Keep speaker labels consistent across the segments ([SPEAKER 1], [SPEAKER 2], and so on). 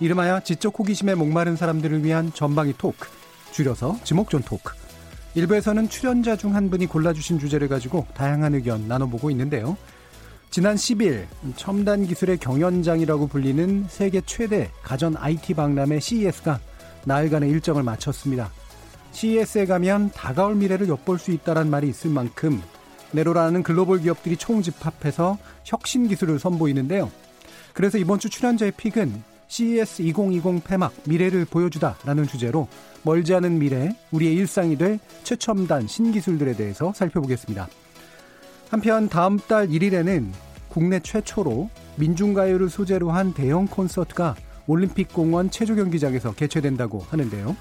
[SPEAKER 1] 이름하여 지적 호기심에 목마른 사람들을 위한 전방위 토크, 줄여서 지목전 토크. 일부에서는 출연자 중 한 분이 골라주신 주제를 가지고 다양한 의견 나눠보고 있는데요. 지난 10일 첨단 기술의 경연장이라고 불리는 세계 최대 가전 IT 박람회 CES가 나흘간의 일정을 마쳤습니다. CES에 가면 다가올 미래를 엿볼 수 있다는 말이 있을 만큼 네로라는 글로벌 기업들이 총집합해서 혁신 기술을 선보이는데요. 그래서 이번 주 출연자의 픽은 CES 2020 폐막 미래를 보여주다라는 주제로 멀지 않은 미래 우리의 일상이 될 최첨단 신기술들에 대해서 살펴보겠습니다. 한편 다음 달 1일에는 국내 최초로 민중가요를 소재로 한 대형 콘서트가 올림픽공원 체조경기장에서 개최된다고 하는데요.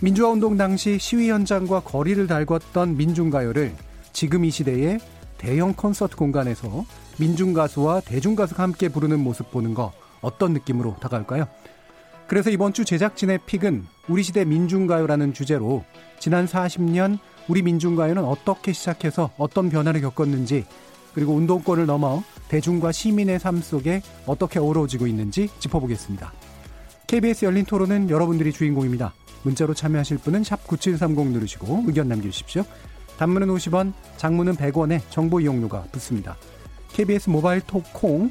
[SPEAKER 1] 민주화운동 당시 시위 현장과 거리를 달궜던 민중가요를 지금 이 시대에 대형 콘서트 공간에서 민중가수와 대중가수가 함께 부르는 모습 보는 거 어떤 느낌으로 다가올까요? 그래서 이번 주 제작진의 픽은 우리 시대 민중가요라는 주제로 지난 40년 우리 민중가요는 어떻게 시작해서 어떤 변화를 겪었는지 그리고 운동권을 넘어 대중과 시민의 삶 속에 어떻게 어우러지고 있는지 짚어보겠습니다. KBS 열린 토론은 여러분들이 주인공입니다. 문자로 참여하실 분은 9730 누르시고 의견 남겨주십시오. 단문은 50원, 장문은 100원에 정보 이용료가 붙습니다. KBS 모바일 톡 콩,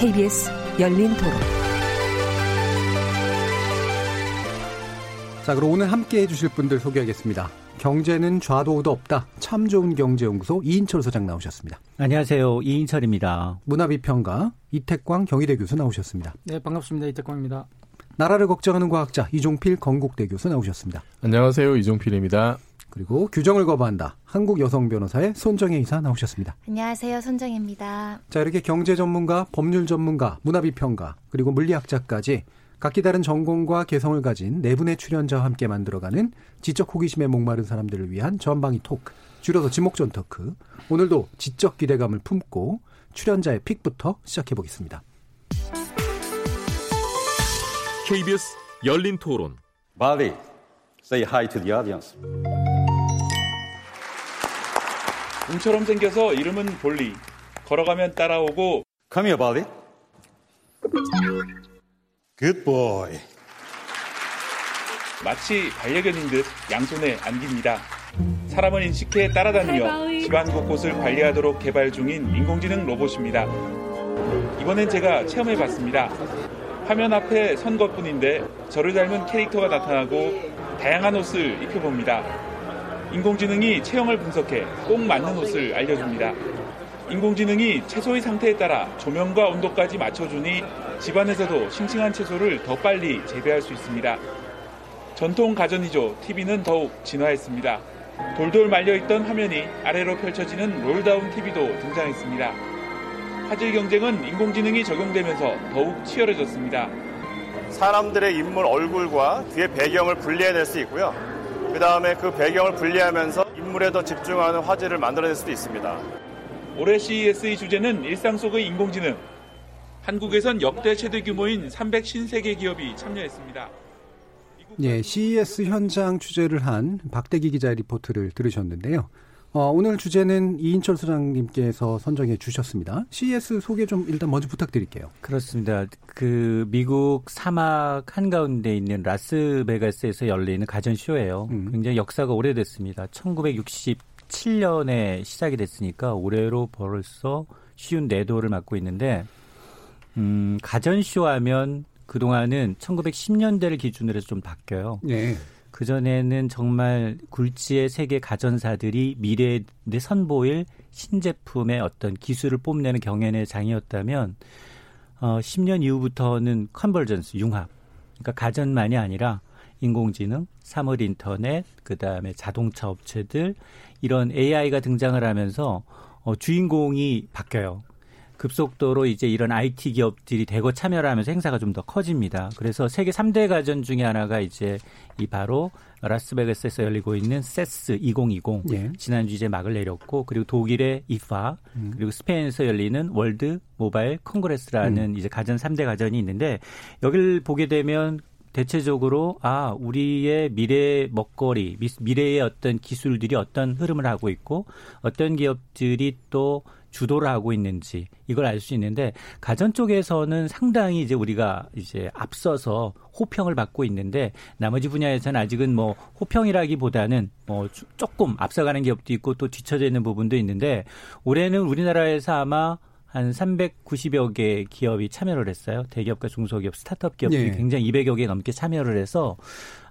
[SPEAKER 2] KBS 열린 토론.
[SPEAKER 1] 자, 그럼 오늘 함께 해주실 분들 소개하겠습니다. 경제는 좌도 우도 없다. 참 좋은 경제연구소 이인철 소장 나오셨습니다.
[SPEAKER 3] 안녕하세요. 이인철입니다.
[SPEAKER 1] 문화비평가 이태광 경희대 교수 나오셨습니다.
[SPEAKER 4] 네, 반갑습니다. 이태광입니다.
[SPEAKER 1] 나라를 걱정하는 과학자 이종필 건국대 교수 나오셨습니다.
[SPEAKER 5] 안녕하세요. 이종필입니다.
[SPEAKER 1] 그리고 규정을 거부한다. 한국 여성 변호사의 손정혜 이사 나오셨습니다.
[SPEAKER 6] 안녕하세요. 손정혜입니다.
[SPEAKER 1] 자, 이렇게 경제 전문가, 법률 전문가, 문화비평가, 그리고 물리학자까지 각기 다른 전공과 개성을 가진 네 분의 출연자와 함께 만들어가는 지적 호기심에 목마른 사람들을 위한 전방위 토크, 줄여서 지목전 토크. 오늘도 지적 기대감을 품고 출연자의 픽부터 시작해 보겠습니다.
[SPEAKER 7] KBS 열린 토론.
[SPEAKER 8] Bali, say hi to the audience.
[SPEAKER 9] 움처럼 생겨서 이름은 볼리. 걸어가면 따라오고.
[SPEAKER 8] Come here, Bali.
[SPEAKER 10] Good boy.
[SPEAKER 9] 마치 반려견인 듯 양손에 안깁니다. 사람을 인식해 따라다니며 집안 곳곳을 관리하도록 개발 중인 인공지능 로봇입니다. 이번엔 제가 체험해봤습니다. 화면 앞에 선 것뿐인데 저를 닮은 캐릭터가 나타나고 다양한 옷을 입혀봅니다. 인공지능이 체형을 분석해 꼭 맞는 옷을 알려줍니다. 인공지능이 채소의 상태에 따라 조명과 온도까지 맞춰주니 집안에서도 싱싱한 채소를 더 빨리 재배할 수 있습니다. 전통 가전이죠. TV는 더욱 진화했습니다. 돌돌 말려있던 화면이 아래로 펼쳐지는 롤다운 TV도 등장했습니다. 화질 경쟁은 인공지능이 적용되면서 더욱 치열해졌습니다.
[SPEAKER 11] 사람들의 인물 얼굴과 뒤에 배경을 분리해낼 수 있고요. 그 다음에 그 배경을 분리하면서 인물에 더 집중하는 화질을 만들어낼 수도 있습니다.
[SPEAKER 9] 올해 CES의 주제는 일상 속의 인공지능. 한국에선 역대 최대 규모인 353개 기업이 참여했습니다.
[SPEAKER 1] 예, CES 현장 취재를 한 박대기 기자의 리포트를 들으셨는데요. 어, 오늘 주제는 이인철 소장님께서 선정해 주셨습니다. CES 소개 좀 일단 먼저 부탁드릴게요.
[SPEAKER 3] 그렇습니다. 그 미국 사막 한가운데 있는 라스베가스에서 열리는 가전쇼예요. 음. 굉장히 역사가 오래됐습니다. 1967년에 시작이 됐으니까 올해로 벌써 쉬운 네도를 맡고 있는데 음, 가전쇼 하면 그동안은 1910년대를 기준으로 해서 좀 바뀌어요.
[SPEAKER 1] 네.
[SPEAKER 3] 그 전에는 정말 굴지의 세계 가전사들이 미래의 선보일 신제품의 어떤 기술을 뽐내는 경연의 장이었다면 어 10년 이후부터는 컨버전스 융합. 그러니까 가전만이 아니라 인공지능, 사물 인터넷, 그다음에 자동차 업체들 이런 AI가 등장을 하면서 어 주인공이 바뀌어요. 급속도로 이제 이런 IT 기업들이 대거 참여를 하면서 행사가 좀 더 커집니다. 그래서 세계 3대 가전 중에 하나가 이제 이 바로 라스베가스에서 열리고 있는 CES 2020 예. 지난주 이제 막을 내렸고 그리고 독일의 IFA 음. 그리고 스페인에서 열리는 World Mobile Congress라는 음. 이제 가전 3대 가전이 있는데 여기를 보게 되면 대체적으로 아 우리의 미래 먹거리 미래의 어떤 기술들이 어떤 흐름을 하고 있고 어떤 기업들이 또 주도를 하고 있는지 이걸 알 수 있는데 가전 쪽에서는 상당히 이제 우리가 이제 앞서서 호평을 받고 있는데 나머지 분야에서는 아직은 뭐 호평이라기보다는 뭐 조금 앞서가는 기업도 있고 또 뒤처져 있는 부분도 있는데 올해는 우리나라에서 아마 한 390여 개 기업이 참여를 했어요. 대기업과 중소기업, 스타트업 기업들이 네. 굉장히 200여 개 넘게 참여를 해서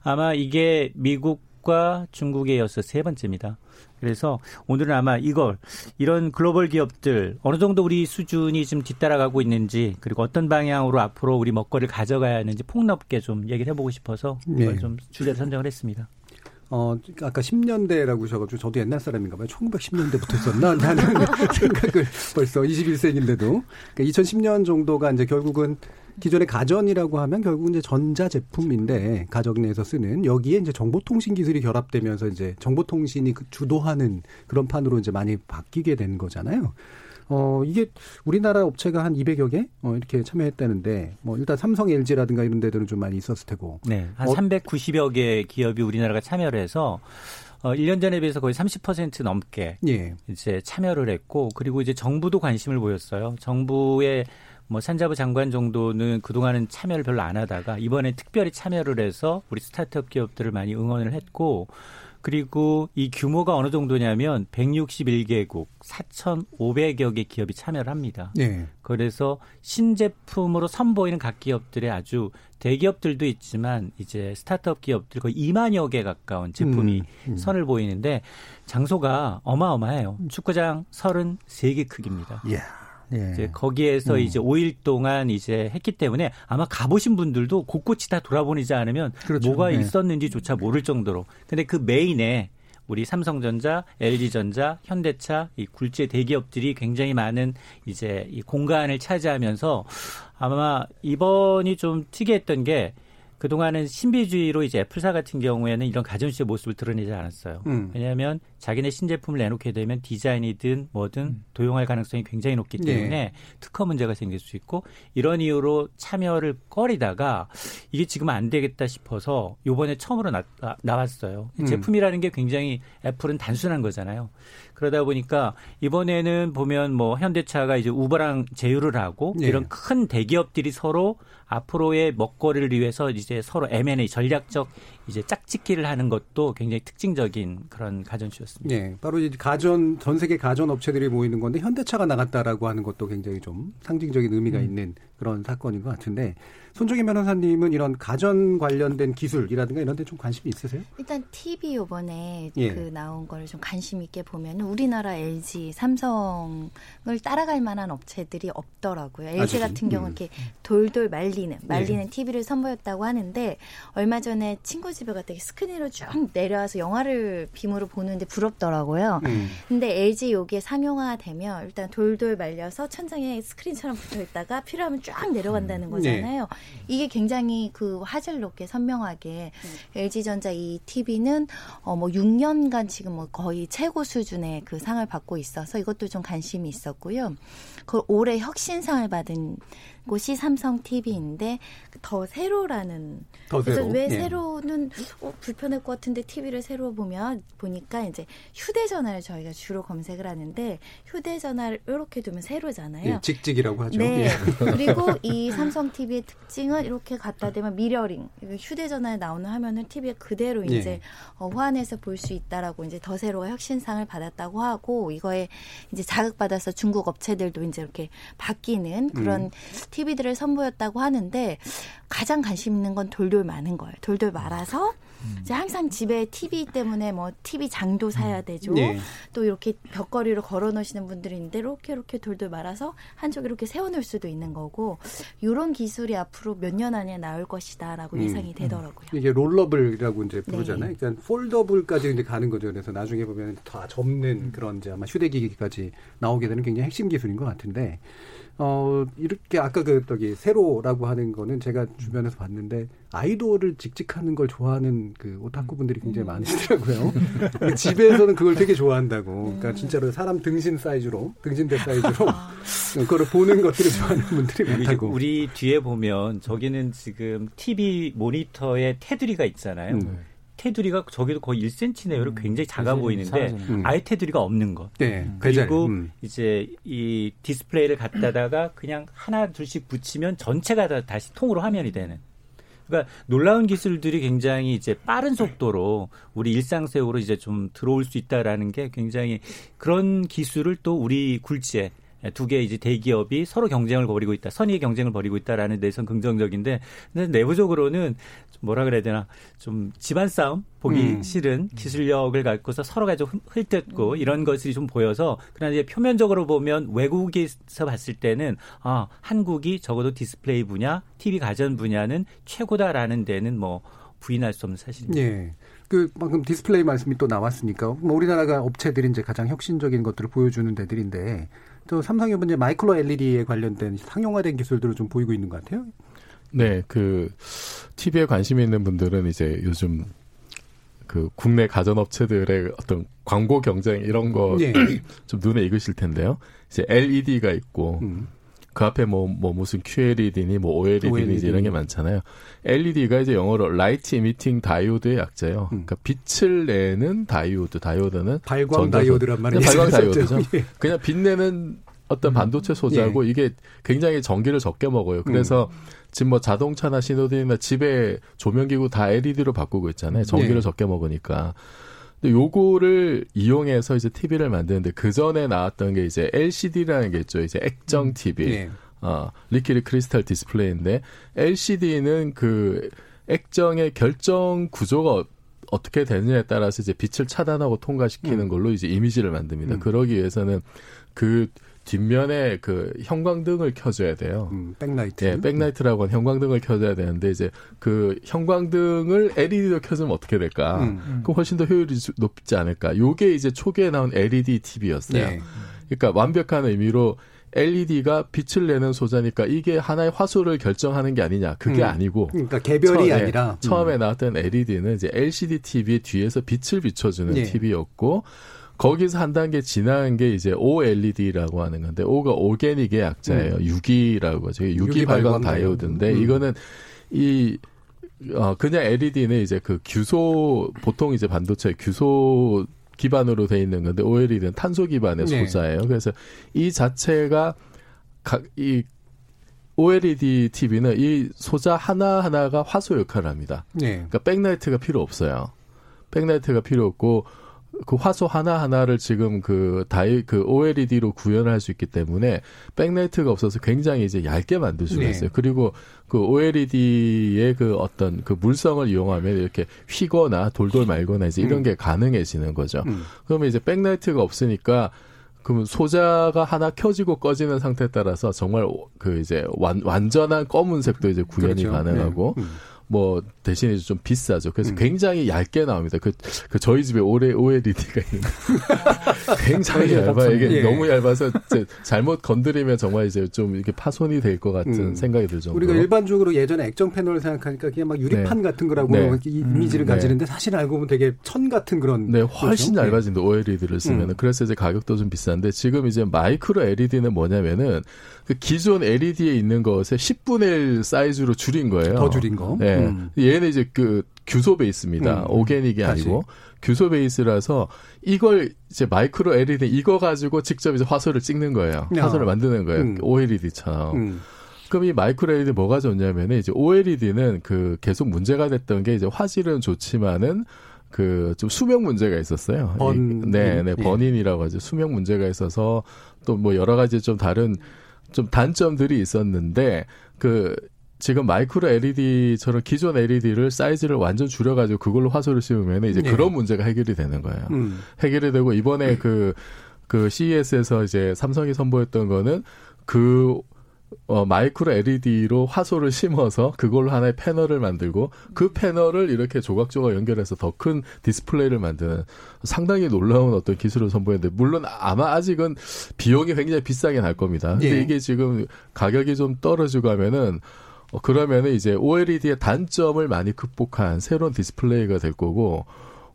[SPEAKER 3] 아마 이게 미국과 중국에 이어서 세 번째입니다. 그래서 오늘은 아마 이걸 이런 글로벌 기업들 어느 정도 우리 수준이 좀 뒤따라가고 있는지 그리고 어떤 방향으로 앞으로 우리 먹거리를 가져가야 하는지 폭넓게 좀 얘기를 해보고 싶어서 이걸 네. 좀 주제를 선정을 했습니다.
[SPEAKER 1] 어, 아까 10년대라고 하셔가지고 저도 옛날 사람인가 봐요. 1910년대부터 있었나? 하는 생각을 벌써 21세기인데도. 그러니까 2010년 정도가 이제 결국은 기존의 가전이라고 하면 결국은 이제 전자 제품인데 가정 내에서 쓰는 여기에 이제 정보통신 기술이 결합되면서 이제 정보통신이 그 주도하는 그런 판으로 이제 많이 바뀌게 된 거잖아요. 어, 이게 우리나라 업체가 한 200여 개? 어, 이렇게 참여했다는데, 뭐, 일단 삼성, LG라든가 이런 데들은 좀 많이 있었을 테고.
[SPEAKER 3] 네. 한 어, 390여 개 기업이 우리나라가 참여를 해서, 어, 1년 전에 비해서 거의 30% 넘게 예. 이제 참여를 했고, 그리고 이제 정부도 관심을 보였어요. 정부의 뭐 산자부 장관 정도는 그동안은 참여를 별로 안 하다가 이번에 특별히 참여를 해서 우리 스타트업 기업들을 많이 응원을 했고 그리고 이 규모가 어느 정도냐면 161개국 4,500여 개 기업이 참여를 합니다. 네. 그래서 신제품으로 선보이는 각 기업들의 아주 대기업들도 있지만 이제 스타트업 기업들 거의 2만여 개 가까운 제품이 음, 음. 선을 보이는데 장소가 어마어마해요. 축구장 33개 크기입니다. Yeah. 예. 이제 거기에서 음. 이제 5일 동안 이제 했기 때문에 아마 가보신 분들도 곳곳이 다 돌아보지 않으면 그렇죠. 뭐가 네. 있었는지조차 모를 정도로. 근데 그 메인에 우리 삼성전자, LG전자, 현대차 이 굴지의 대기업들이 굉장히 많은 이제 이 공간을 차지하면서 아마 이번이 좀 특이했던 게 그동안은 신비주의로 이제 애플사 같은 경우에는 이런 가전시의 모습을 드러내지 않았어요. 음. 왜냐하면 자기네 신제품을 내놓게 되면 디자인이든 뭐든 음. 도용할 가능성이 굉장히 높기 때문에 네. 특허 문제가 생길 수 있고 이런 이유로 참여를 꺼리다가 이게 지금 안 되겠다 싶어서 요번에 처음으로 나, 나왔어요. 음. 제품이라는 게 굉장히 애플은 단순한 거잖아요. 그러다 보니까 이번에는 보면 뭐 현대차가 이제 우버랑 제휴를 하고 네. 이런 큰 대기업들이 서로 앞으로의 먹거리를 위해서 이제 서로 M&A 전략적 이제 짝짓기를 하는 것도 굉장히 특징적인 그런 가전쇼였습니다.
[SPEAKER 1] 네, 바로 이제 가전 전 세계 가전 업체들이 모이는 건데 현대차가 나갔다라고 하는 것도 굉장히 좀 상징적인 의미가 음. 있는 그런 사건인 것 같은데 손정희 변호사님은 이런 가전 관련된 기술이라든가 이런 데 좀 관심이 있으세요?
[SPEAKER 6] 일단 TV 요번에 예. 그 나온 거를 좀 관심 있게 보면 우리나라 LG, 삼성을 따라갈 만한 업체들이 없더라고요. LG 아, 같은 경우는 음. 이렇게 돌돌 말리는 말리는 예. TV를 선보였다고 하는데 얼마 전에 친구 집에 갔더니 스크린으로 쭉 내려와서 영화를 빔으로 보는데 부럽더라고요. 음. 근데 LG 요게 상용화되면 일단 돌돌 말려서 천장에 스크린처럼 붙어 있다가 필요하면 쫙 내려간다는 음. 거잖아요. 네. 이게 굉장히 그 화질 높게 선명하게 음. LG전자 이 TV는 어 뭐 6년간 지금 뭐 거의 최고 수준의 그 상을 받고 있어서 이것도 좀 관심이 있었고요. 그 올해 혁신상을 받은 곳이 삼성 TV인데 더 세로라는
[SPEAKER 1] 더 그래서?
[SPEAKER 6] 왜 예. 세로는 어, 불편할 것 같은데 TV를 세로 보면 보니까 이제 휴대전화를 저희가 주로 검색을 하는데 휴대전화를 이렇게 두면 세로잖아요.
[SPEAKER 1] 예, 직직이라고 하죠.
[SPEAKER 6] 네. 예. 그리고 이 삼성 TV의 특징은 이렇게 갖다 대면 미러링 휴대전화에 나오는 화면을 TV에 그대로 예. 이제 어, 호환해서 볼 수 있다라고 이제 더 세로가 혁신상을 받았다고 하고 이거에 이제 자극받아서 중국 업체들도 이제 이렇게 바뀌는 그런 음. TV들을 선보였다고 하는데 가장 관심 있는 건 돌돌 많은 거예요. 돌돌 말아서 음. 이제 항상 집에 TV 때문에 뭐 TV 장도 사야 되죠. 네. 또 이렇게 벽걸이로 걸어 놓으시는 분들이 있는데 이렇게 이렇게 돌돌 말아서 한쪽 이렇게 세워 놓을 수도 있는 거고 이런 기술이 앞으로 몇 년 안에 나올 것이다라고 음. 예상이 되더라고요.
[SPEAKER 1] 이게 롤러블이라고 이제 부르잖아요. 네. 그러니까 폴더블까지 이제 가는 거죠. 그래서 나중에 보면 다 접는 음. 그런 이제 아마 휴대기기까지 나오게 되는 굉장히 핵심 기술인 것 같은데 어, 이렇게 아까 그, 저기, 세로라고 하는 거는 제가 주변에서 봤는데, 아이돌을 직직하는 걸 좋아하는 그 오타쿠 분들이 굉장히 음. 많으시더라고요. 집에서는 그걸 되게 좋아한다고. 그러니까 음. 진짜로 사람 등신 사이즈로, 등신대 사이즈로, 아. 그거를 보는 것들을 좋아하는 분들이 많다고.
[SPEAKER 3] 우리 뒤에 보면, 저기는 지금 TV 모니터에 테두리가 있잖아요. 음. 테두리가 저기도 거의 1cm네요. 음. 굉장히 작아 보이는데 음. 아예 테두리가 없는 것. 네, 음. 그리고 음. 이제 이 디스플레이를 갖다다가 그냥 하나 둘씩 붙이면 전체가 다 다시 통으로 화면이 되는. 그러니까 놀라운 기술들이 굉장히 이제 빠른 속도로 우리 일상생활로 이제 좀 들어올 수 있다라는 게 굉장히 그런 기술을 또 우리 굴지에 두개 이제 대기업이 서로 경쟁을 벌이고 있다. 선의의 경쟁을 벌이고 있다라는 데선 긍정적인데 근데 내부적으로는 뭐라 그래야 되나 좀 집안 싸움 보기 음. 싫은 기술력을 갖고서 서로가 좀 헐뜯고 음. 이런 것이 좀 보여서 그러나 이제 표면적으로 보면 외국에서 봤을 때는 아 한국이 적어도 디스플레이 분야, TV 가전 분야는 최고다라는 데는 뭐 부인할 수 없는 사실입니다.
[SPEAKER 1] 예. 그 방금 디스플레이 말씀이 또 나왔으니까 뭐 우리나라가 업체들이 이제 가장 혁신적인 것들을 보여주는 데들인데 또 삼성이 이제 마이크로 LED에 관련된 상용화된 기술들을 좀 보이고 있는 것 같아요.
[SPEAKER 5] 네, 그 TV에 관심 있는 분들은 이제 요즘 그 국내 가전업체들의 어떤 광고 경쟁 이런 거좀 네. 눈에 익으실 텐데요. 이제 LED가 있고 음. 그 앞에 뭐, 뭐 무슨 QLED니 뭐 OLED니 OLED. 이런 게 많잖아요. LED가 이제 영어로 light emitting diode의 약자예요. 음. 그러니까 빛을 내는 다이오드, 다이오드는
[SPEAKER 1] 발광 다이오드란 말이죠.
[SPEAKER 5] 발광 다이오드죠. 예. 그냥 빛내는 어떤 음. 반도체 소재하고 예. 이게 굉장히 전기를 적게 먹어요. 그래서 음. 지금 뭐 자동차나 신호등이나 집에 조명기구 다 LED로 바꾸고 있잖아요. 전기를 예. 적게 먹으니까. 근데 요거를 이용해서 이제 TV를 만드는데 그 전에 나왔던 게 이제 LCD라는 게 있죠. 이제 액정 TV. 음. 네. 어, liquid crystal display인데 LCD는 그 액정의 결정 구조가 어떻게 되느냐에 따라서 이제 빛을 차단하고 통과시키는 음. 걸로 이제 이미지를 만듭니다. 음. 그러기 위해서는 그 뒷면에 그 형광등을 켜줘야 돼요. 음,
[SPEAKER 1] 백라이트.
[SPEAKER 5] 예, backlight라고 하는 형광등을 켜줘야 되는데 이제 그 형광등을 LED로 켜주면 어떻게 될까? 음, 음. 그럼 훨씬 더 효율이 높지 않을까? 요게 이제 초기에 나온 LED TV였어요. 네. 그러니까 완벽한 의미로 LED가 빛을 내는 소자니까 이게 하나의 화소를 결정하는 게 아니냐. 그게 음. 아니고.
[SPEAKER 1] 그러니까 개별이 처음에, 아니라.
[SPEAKER 5] 처음에 음. 나왔던 LED는 이제 LCD TV의 뒤에서 빛을 비춰주는 네. TV였고, 거기서 한 단계 지나간 게 이제 OLED라고 하는 건데 O가 오게닉의 약자예요. 음. 유기라고 하죠. 유기 발광 다이오드인데 음. 이거는 이 어, 그냥 LED는 이제 그 규소, 보통 이제 반도체 규소 기반으로 돼 있는 건데, OLED는 탄소 기반의 네. 소자예요. 그래서 이 자체가, 각, 이, OLED TV는 이 소자 하나 하나가 화소 역할을 합니다. 네. 그러니까 backlight가 필요 없어요. backlight가 필요 없고, 그 화소 하나하나를 지금 그 다이 그 OLED로 구현할 수 있기 때문에 backlight가 없어서 굉장히 이제 얇게 만들 수가 네. 있어요. 그리고 그 OLED의 그 어떤 그 물성을 이용하면 이렇게 휘거나 돌돌 말거나 이제 이런 음. 게 가능해지는 거죠. 음. 그러면 이제 backlight가 없으니까 그러면 소자가 하나 켜지고 꺼지는 상태에 따라서 정말 그 이제 완, 완전한 검은색도 이제 구현이 그렇죠. 가능하고 네. 음. 뭐 대신에 좀 비싸죠. 그래서 음. 굉장히 얇게 나옵니다. 그, 그 저희 집에 올해 OLED가 있는데 굉장히 얇아. 이게 예. 너무 얇아서 잘못 건드리면 정말 이제 좀 이렇게 파손이 될 것 같은 음. 생각이 들죠.
[SPEAKER 1] 우리가 일반적으로 예전에 액정 패널을 생각하니까 그냥 막 유리판 네. 같은 거라고 네. 이미지를 음. 가지는데 네. 사실 알고 보면 되게 천 같은 그런.
[SPEAKER 5] 네, 훨씬 그렇죠? 얇아진다. OLED를 쓰면 은 음. 그래서 이제 가격도 좀 비싼데 지금 이제 마이크로 LED는 뭐냐면은 그 기존 LED에 있는 것의 10분의 1 사이즈로 줄인 거예요.
[SPEAKER 1] 더 줄인 거.
[SPEAKER 5] 네. 음. 얘는 이제 그 규소 베이스입니다. 음. 오게닉이 아니고 규소 베이스라서 이걸 이제 마이크로 LED 이거 가지고 직접 이제 화소를 찍는 거예요. 야. 화소를 만드는 거예요. 음. OLED처럼. 음. 그럼 이 마이크로 LED 뭐가 좋냐면 이제 OLED는 그 계속 문제가 됐던 게 이제 화질은 좋지만은 그 좀 수명 문제가 있었어요.
[SPEAKER 1] burn,
[SPEAKER 5] 네, 네, 예. burn-in이라고 하죠. 수명 문제가 있어서 또 뭐 여러 가지 좀 다른 좀 단점들이 있었는데 그 지금 마이크로 LED처럼 기존 LED를 사이즈를 완전 줄여가지고 그걸로 화소를 씌우면 이제 네. 그런 문제가 해결이 되는 거예요. 음. 해결이 되고 이번에 그, 그 CES에서 이제 삼성이 선보였던 거는 그 어, 마이크로 LED로 화소를 심어서 그걸로 하나의 패널을 만들고 그 패널을 이렇게 조각조각 연결해서 더 큰 디스플레이를 만드는 상당히 놀라운 어떤 기술을 선보였는데 물론 아마 아직은 비용이 굉장히 비싸게 날 겁니다. 근데 예. 이게 지금 가격이 좀 떨어지고 하면은 어, 그러면은 이제 OLED의 단점을 많이 극복한 새로운 디스플레이가 될 거고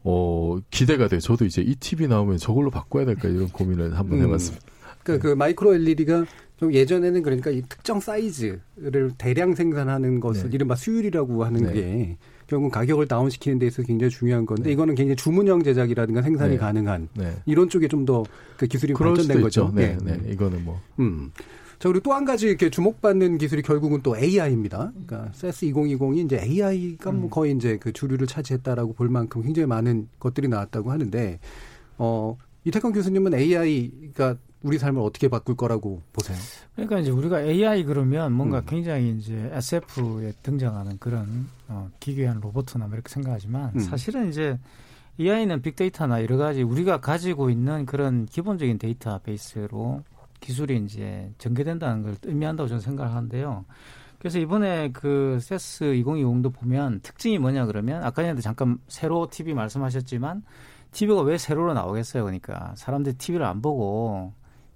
[SPEAKER 5] 어, 기대가 돼요. 저도 이제 이 TV 나오면 저걸로 바꿔야 될까 이런 고민을 한번 음. 해봤습니다.
[SPEAKER 1] 그, 그 마이크로 LED가 좀 예전에는 그러니까 이 특정 사이즈를 대량 생산하는 것을 네. 이른바 수율이라고 하는 네. 게 결국 가격을 다운시키는 데 있어서 굉장히 중요한 건데 네. 이거는 굉장히 주문형 제작이라든가 생산이 네. 가능한 네. 이런 쪽에 좀 더 그 기술이 발전된 거죠.
[SPEAKER 5] 네. 네. 네. 이거는 뭐. 음.
[SPEAKER 1] 자, 그리고 또 한 가지 이렇게 주목받는 기술이 결국은 또 AI입니다. 그러니까 CES 2020이 이제 AI가 뭐 음. 거의 이제 그 주류를 차지했다라고 볼 만큼 굉장히 많은 것들이 나왔다고 하는데, 어, 이태권 교수님은 AI가 우리 삶을 어떻게 바꿀 거라고 보세요?
[SPEAKER 4] 그러니까 이제 우리가 AI 그러면 뭔가 음. 굉장히 이제 SF에 등장하는 그런 어, 기괴한 로봇이나 뭐 이렇게 생각하지만 음. 사실은 이제 AI는 빅데이터나 여러 가지 우리가 가지고 있는 그런 기본적인 데이터베이스로 기술이 이제 전개된다는 걸 의미한다고 저는 생각을 하는데요. 그래서 이번에 그 세스 2020도 보면 특징이 뭐냐 그러면 아까 전에 잠깐 세로 TV 말씀하셨지만 TV가 왜 세로로 나오겠어요? 그러니까 사람들이 TV를 안 보고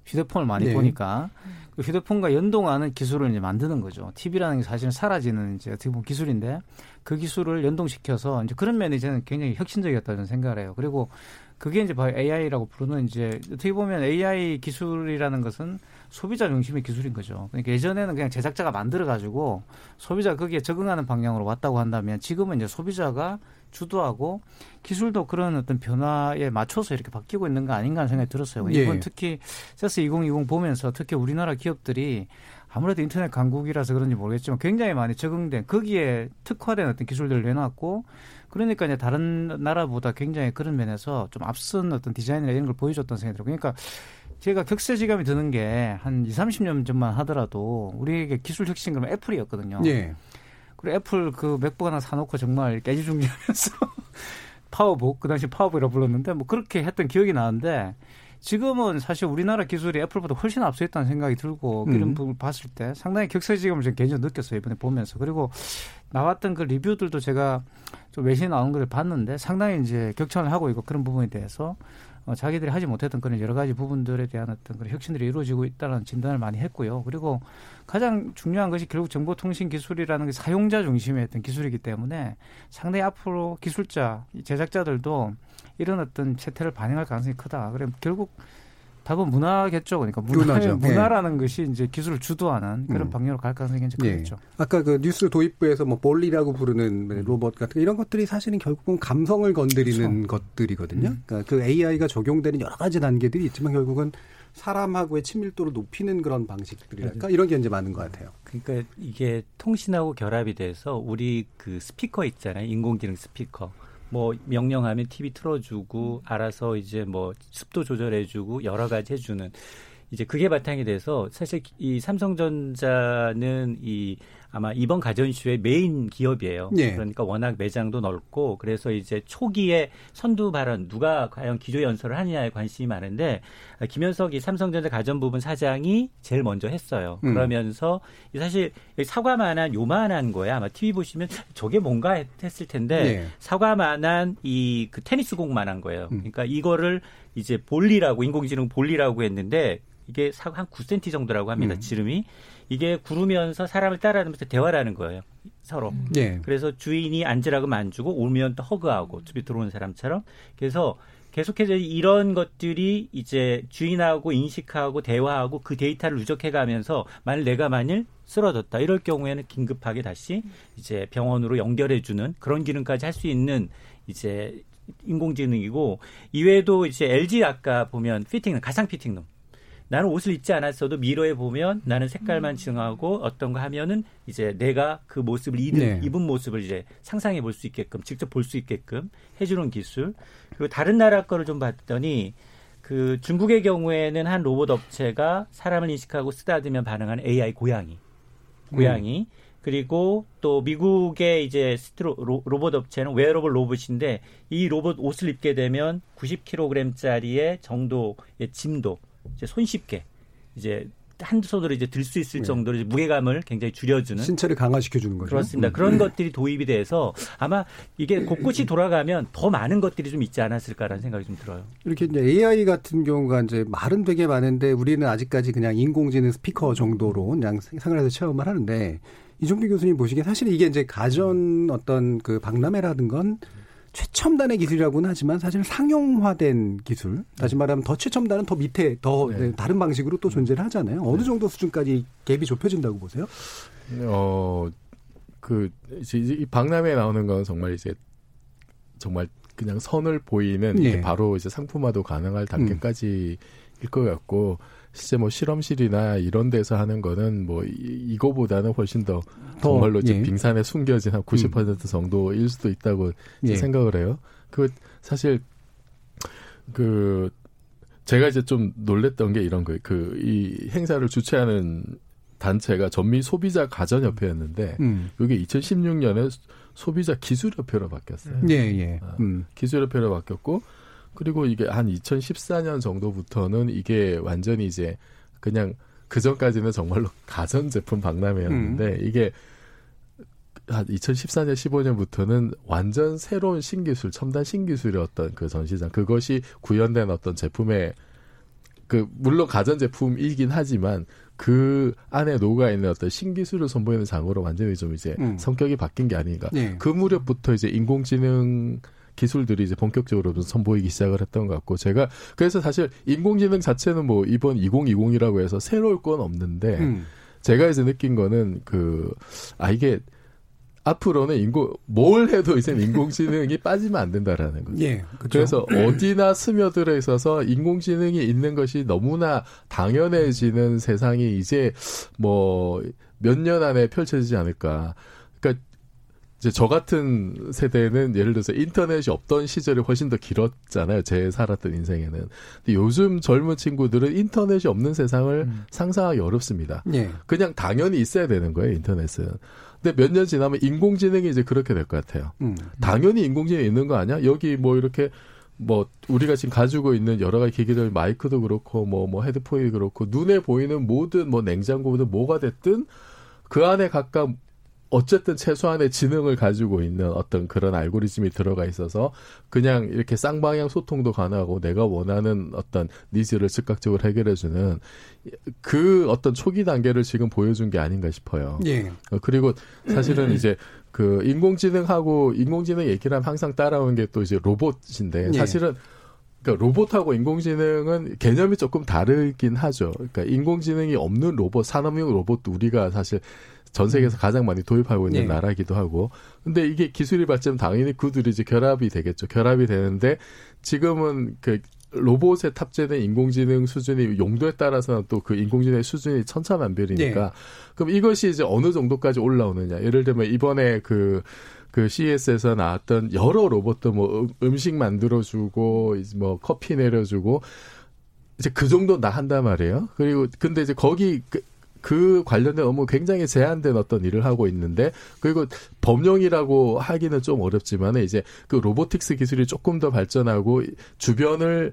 [SPEAKER 4] 휴대폰을 많이 네. 보니까 그 휴대폰과 연동하는 기술을 이제 만드는 거죠. TV라는 게 사실은 사라지는 이제 어떻게 보면 기술인데 그 기술을 연동시켜서 이제 그런 면이 저는 굉장히 혁신적이었다는 생각을 해요. 그리고 그게 이제 바로 AI라고 부르는 이제 어떻게 보면 AI 기술이라는 것은 소비자 중심의 기술인 거죠. 그러니까 예전에는 그냥 제작자가 만들어 가지고 소비자 거기에 적응하는 방향으로 왔다고 한다면 지금은 이제 소비자가 주도하고 기술도 그런 어떤 변화에 맞춰서 이렇게 바뀌고 있는 거 아닌가 하는 생각이 들었어요. 예. 이번 특히 세스 2020 보면서 특히 우리나라 기업들이 아무래도 인터넷 강국이라서 그런지 모르겠지만 굉장히 많이 적응된 거기에 특화된 어떤 기술들을 내놨고 그러니까 이제 다른 나라보다 굉장히 그런 면에서 좀 앞선 어떤 디자인이나 이런 걸 보여줬던 생각이 들어요. 그러니까 제가 격세지감이 드는 게 한 2, 30년 전만 하더라도 우리에게 기술 혁신 그러면 애플이었거든요. 예. 그리고 애플 그 맥북 하나 사놓고 정말 애지중지하면서 파워북 그 당시 파워북이라고 불렀는데 뭐 그렇게 했던 기억이 나는데 지금은 사실 우리나라 기술이 애플보다 훨씬 앞서 있다는 생각이 들고 이런 음. 부분을 봤을 때 상당히 격세지감을 좀 개인적으로 느꼈어요 이번에 보면서 그리고 나왔던 그 리뷰들도 제가 좀 외신에 나온 걸 봤는데 상당히 이제 격찬을 하고 있고 그런 부분에 대해서 어, 자기들이 하지 못했던 그런 여러 가지 부분들에 대한 어떤 그런 혁신들이 이루어지고 있다는 진단을 많이 했고요. 그리고 가장 중요한 것이 결국 정보통신 기술이라는 게 사용자 중심의 어떤 기술이기 때문에 상당히 앞으로 기술자, 제작자들도 이런 어떤 세태를 반영할 가능성이 크다. 그럼 결국 답은 문화겠죠. 그러니까 문화, 네. 문화라는 네. 것이 이제 기술을 주도하는 그런 음. 방향으로 갈 가능성이 굉장히 네. 크겠죠.
[SPEAKER 1] 아까 그 뉴스 도입부에서 뭐 볼리라고 부르는 음. 로봇 같은 이런 것들이 사실은 결국은 감성을 건드리는 그렇죠. 것들이거든요. 음. 그러니까 그 AI가 적용되는 여러 가지 단계들이 있지만 결국은 사람하고의 친밀도를 높이는 그런 방식들이랄까 이런 게 이제 많은 것 같아요.
[SPEAKER 3] 그러니까 이게 통신하고 결합이 돼서 우리 그 스피커 있잖아요. 인공지능 스피커. 뭐 명령하면 TV 틀어주고 알아서 이제 뭐 습도 조절해주고 여러 가지 해주는 이제 그게 바탕이 돼서 사실 이 삼성전자는 이 아마 이번 가전쇼의 메인 기업이에요. 네. 그러니까 워낙 매장도 넓고 그래서 이제 초기에 선두 발언 누가 과연 기조 연설을 하느냐에 관심이 많은데 김현석 이 삼성전자 가전 부분 사장이 제일 먼저 했어요. 음. 그러면서 사실 사과만한 요만한 거에 아마 TV 보시면 저게 뭔가 했을 텐데 네. 사과만한 이 그 테니스 공만한 거예요. 음. 그러니까 이거를 이제 볼리라고 인공지능 볼리라고 했는데 이게 사과 한 9cm 정도라고 합니다. 음. 지름이. 이게 구르면서 사람을 따라하면서 대화를 하는 거예요. 서로. 음. 네. 그래서 주인이 앉으라고 만 주고 오면 또 허그하고 집에 들어오는 사람처럼. 그래서 계속해서 이런 것들이 이제 주인하고 인식하고 대화하고 그 데이터를 누적해 가면서 만일 내가 만일 쓰러졌다 이럴 경우에는 긴급하게 다시 이제 병원으로 연결해 주는 그런 기능까지 할 수 있는 이제 인공지능이고 이외에도 이제 LG 아까 보면 피팅룸 가상 피팅룸 나는 옷을 입지 않았어도 미러에 보면 나는 색깔만 음. 증하고 어떤 거 하면은 이제 내가 그 모습을 입은, 네. 입은 모습을 이제 상상해 볼 수 있게끔 직접 볼 수 있게끔 해주는 기술. 그리고 다른 나라 거를 좀 봤더니 그 중국의 경우에는 한 로봇 업체가 사람을 인식하고 쓰다듬으면 반응하는 AI 고양이, 고양이. 음. 그리고 또 미국의 이제 스트로 로, 로봇 업체는 웨어러블 로봇인데 이 로봇 옷을 입게 되면 90kg짜리의 정도의 짐도 이제 손쉽게 이제 한두 손으로 이제 들 수 있을 네. 정도로 무게감을 굉장히 줄여주는
[SPEAKER 1] 신체를 강화시켜 주는 거죠.
[SPEAKER 3] 그렇습니다. 음. 그런 것들이 도입이 돼서 아마 이게 곳곳이 돌아가면 더 많은 것들이 좀 있지 않았을까라는 생각이 좀 들어요.
[SPEAKER 1] 이렇게 이제 AI 같은 경우가 이제 말은 되게 많은데 우리는 아직까지 그냥 인공지능 스피커 정도로 그냥 생활에서 체험을 하는데 이종필 교수님 보시기에 사실 이게 이제 가전 어떤 그 박람회라든 건 최첨단의 기술이라고는 하지만 사실 상용화된 기술. 다시 말하면 더 최첨단은 더 밑에 더 네. 다른 방식으로 또 존재를 하잖아요. 어느 네. 정도 수준까지 갭이 좁혀진다고 보세요?
[SPEAKER 5] 어, 그, 이제 이 박람회에 나오는 건 정말 이제 정말 그냥 선을 보이는 예. 바로 이제 상품화도 가능할 단계까지일 음. 것 같고 실제 뭐 실험실이나 이런 데서 하는 거는 뭐 이, 거보다는 훨씬 더, 더 정말로 예. 빙산에 숨겨진 한 90% 음. 정도일 수도 있다고 예. 생각을 해요. 그 사실 그 제가 이제 좀 놀랬던 게 이런 거예요. 그 이 행사를 주최하는 단체가 전미 소비자 가전협회였는데 음. 이게 2016년에 소비자 기술협회로 바뀌었어요.
[SPEAKER 1] 예, 예.
[SPEAKER 5] 아, 음. 기술협회로 바뀌었고 그리고 이게 한 2014년 정도부터는 이게 완전히 이제 그냥 그 전까지는 정말로 가전 제품 박람회였는데 음. 이게 한 2014년, 15년부터는 완전 새로운 신기술, 첨단 신기술의 어떤 그 전시장, 그것이 구현된 어떤 제품의 그 물론 가전 제품이긴 하지만 그 안에 녹아 있는 어떤 신기술을 선보이는 장으로 완전히 좀 이제 음. 성격이 바뀐 게 아닌가. 네. 그 무렵부터 이제 인공지능 기술들이 이제 본격적으로 좀 선보이기 시작을 했던 것 같고 제가 그래서 사실 인공지능 자체는 뭐 이번 2020이라고 해서 새로울 건 없는데 음. 제가 이제 느낀 거는 그 아 이게 앞으로는 인공 뭘 해도 이제 인공지능이 빠지면 안 된다라는 거죠. 예, 그렇죠. 그래서 어디나 스며들어 있어서 인공지능이 있는 것이 너무나 당연해지는 세상이 이제 뭐 몇 년 안에 펼쳐지지 않을까. 이제 저 같은 세대는 예를 들어서 인터넷이 없던 시절이 훨씬 더 길었잖아요. 제 살았던 인생에는. 근데 요즘 젊은 친구들은 인터넷이 없는 세상을 음. 상상하기 어렵습니다. 예. 그냥 당연히 있어야 되는 거예요, 인터넷은. 근데 몇 년 지나면 인공지능이 이제 그렇게 될 것 같아요. 음. 당연히 인공지능이 있는 거 아니야? 여기 뭐 이렇게 뭐 우리가 지금 가지고 있는 여러 가지 기기들 마이크도 그렇고 뭐뭐 뭐 헤드폰이 그렇고 눈에 보이는 모든 뭐 냉장고든 뭐가 됐든 그 안에 각각 어쨌든 최소한의 지능을 가지고 있는 어떤 그런 알고리즘이 들어가 있어서 그냥 이렇게 쌍방향 소통도 가능하고 내가 원하는 어떤 needs를 즉각적으로 해결해주는 그 어떤 초기 단계를 지금 보여준 게 아닌가 싶어요. 예. 어, 그리고 사실은 이제 그 인공지능하고 인공지능 얘기를 하면 항상 따라오는 게 또 이제 로봇인데 예. 사실은 그러니까 로봇하고 인공지능은 개념이 조금 다르긴 하죠. 그러니까 인공지능이 없는 로봇, 산업용 로봇도 우리가 사실 전 세계에서 가장 많이 도입하고 있는 네. 나라기도 하고. 근데 이게 기술이 발전 당연히 그 둘이 이제 결합이 되겠죠. 결합이 되는데 지금은 그 로봇에 탑재된 인공지능 수준이 용도에 따라서는 또 그 인공지능의 수준이 천차만별이니까 네. 그럼 이것이 이제 어느 정도까지 올라오느냐. 예를 들면 이번에 그, 그 CES에서 나왔던 여러 로봇도 뭐 음, 음식 만들어주고, 뭐 커피 내려주고, 이제 그 정도 나 한단 말이에요. 그리고 근데 이제 거기 그 그 관련된 업무 굉장히 제한된 어떤 일을 하고 있는데 그리고 범용이라고 하기는 좀 어렵지만 이제 그 robotics 기술이 조금 더 발전하고 주변을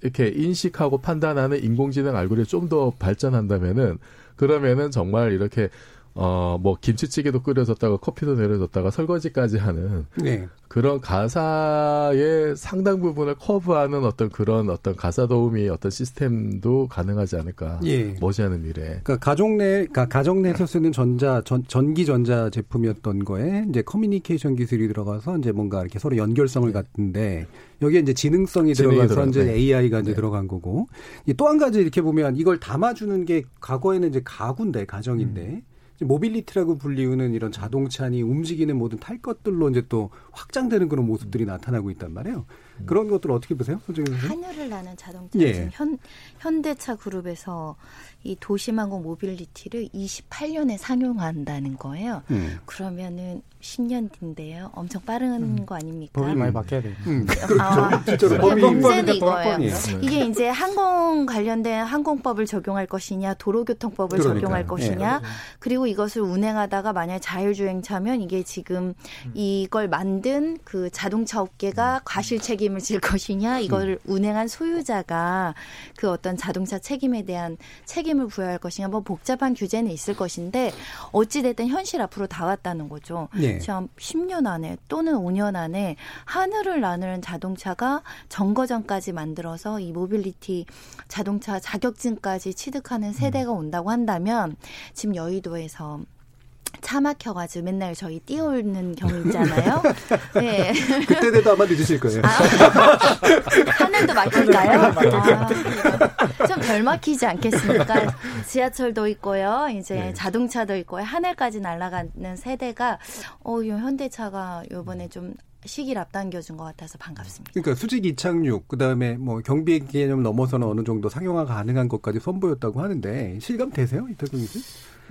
[SPEAKER 5] 이렇게 인식하고 판단하는 인공지능 알고리즘이 좀 더 발전한다면은 그러면은 정말 이렇게 어, 뭐, 김치찌개도 끓여줬다가 커피도 내려줬다가 설거지까지 하는 네. 그런 가사의 상당 부분을 커버하는 어떤 그런 어떤 가사 도우미 어떤 시스템도 가능하지 않을까. 예. 머지않은 미래.
[SPEAKER 1] 그러니까 가족 내, 그러니까 가정 내에서 쓰는 전자, 전, 전기 전자 제품이었던 거에 이제 커뮤니케이션 기술이 들어가서 이제 뭔가 이렇게 서로 연결성을 네. 갖는데 여기에 이제 지능성이 들어가서 이제 네. AI가 이제 네. 들어간 거고 또 한 가지 이렇게 보면 이걸 담아주는 게 과거에는 이제 가구인데 가정인데 음. mobility라고 불리우는 이런 자동차니 움직이는 모든 탈 것들로 이제 또 확장되는 그런 모습들이 나타나고 있단 말이에요. 음. 그런 것들 어떻게 보세요,
[SPEAKER 6] 선생님? 하늘을 나는 자동차 예. 현 현대차 그룹에서 이 도심항공 mobility를 28년에 상용한다는 거예요. 음. 그러면은 10년 뒤인데요. 엄청 빠른 음. 거 아닙니까?
[SPEAKER 4] 법이 많이 바뀌어야 돼요. 음.
[SPEAKER 6] 아, 그렇죠. 법이 문제는 이거예요. 이게 이제 항공 관련된 항공법을 적용할 것이냐, 도로교통법을 그러니까요. 적용할 것이냐, 네. 그리고 이것을 운행하다가 만약 자율주행차면 이게 지금 음. 이걸 만든 그 자동차 업계가 음. 과실 책임을 질 것이냐, 이걸 음. 운행한 소유자가 그 어떤 자동차 책임에 대한 책임 을 부여할 것이냐, 뭐 복잡한 규제는 있을 것인데 어찌됐든 현실 앞으로 다 왔다는 거죠. 네. 지금 10년 안에 또는 5년 안에 하늘을 나누는 자동차가 정거장까지 만들어서 이 모빌리티 자동차 자격증까지 취득하는 세대가 온다고 한다면 지금 여의도에서 차 막혀가지고 맨날 저희 뛰어오는 경우 있잖아요. 네.
[SPEAKER 1] 그때 돼도 아마 늦으실 거예요. 아,
[SPEAKER 6] 하늘도 막힐까요? 아, 좀덜 막히지 않겠습니까? 지하철도 있고요. 이제 네. 자동차도 있고요. 하늘까지 날아가는 세대가 어, 요 현대차가 요번에 좀 시기를 앞당겨준 것 같아서 반갑습니다.
[SPEAKER 1] 그러니까 수직 이착륙, 그 다음에 뭐 경비 개념 넘어서는 어느 정도 상용화 가능한 것까지 선보였다고 하는데 실감 되세요, 이태경 씨?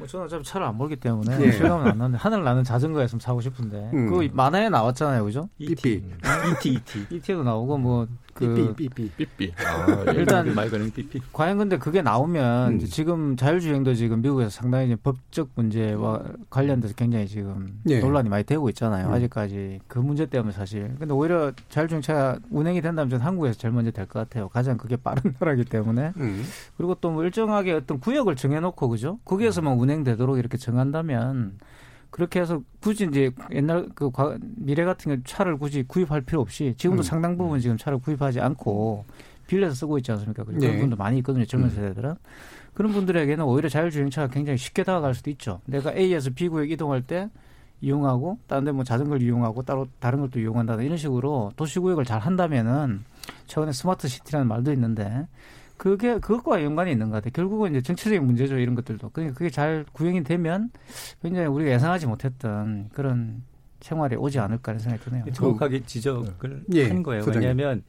[SPEAKER 4] 뭐 저는 어차피 차를 안 몰기 때문에 네. 실감은 안 나는데 하늘 나는 자전거였으면 사고 싶은데 음. 그 만화에 나왔잖아요, 그죠?
[SPEAKER 1] ET,
[SPEAKER 4] ET, ET, ET도 나오고 뭐
[SPEAKER 1] 그 삐삐
[SPEAKER 5] 삐삐.
[SPEAKER 4] 아, 일단 말 거는 삐삐. 과연 근데 그게 나오면 음. 지금 자율주행도 지금 미국에서 상당히 이제 법적 문제와 관련돼서 굉장히 지금 예. 논란이 많이 되고 있잖아요. 음. 아직까지 그 문제 때문에 사실. 근데 오히려 자율주행차 운행이 된다면 저는 한국에서 제일 먼저 될 것 같아요. 가장 그게 빠른 나라기 때문에. 음. 그리고 또 뭐 일정하게 어떤 구역을 정해놓고 그죠? 거기에서만 운행되도록 이렇게 정한다면. 그렇게 해서 굳이 이제 옛날 그 미래 같은 경우 차를 굳이 구입할 필요 없이 지금도 음. 상당 부분 지금 차를 구입하지 않고 빌려서 쓰고 있지 않습니까? 그런 네. 분도 많이 있거든요. 젊은 음. 세대들은. 그런 분들에게는 오히려 자율주행차가 굉장히 쉽게 다가갈 수도 있죠. 내가 A에서 B 구역 이동할 때 이용하고 다른 데 뭐 자전거를 이용하고 따로 다른 것도 이용한다 이런 식으로 도시구역을 잘 한다면은 최근에 스마트 시티라는 말도 있는데 그게 그것과 연관이 있는 것 같아요. 결국은 이제 정치적인 문제죠 이런 것들도. 그러니까 그게 잘 구형이 되면 굉장히 우리가 예상하지 못했던 그런 생활이 오지 않을까 하는 생각이 드네요.
[SPEAKER 3] 정확하게 지적을 네. 한 거예요. 소장님. 왜냐하면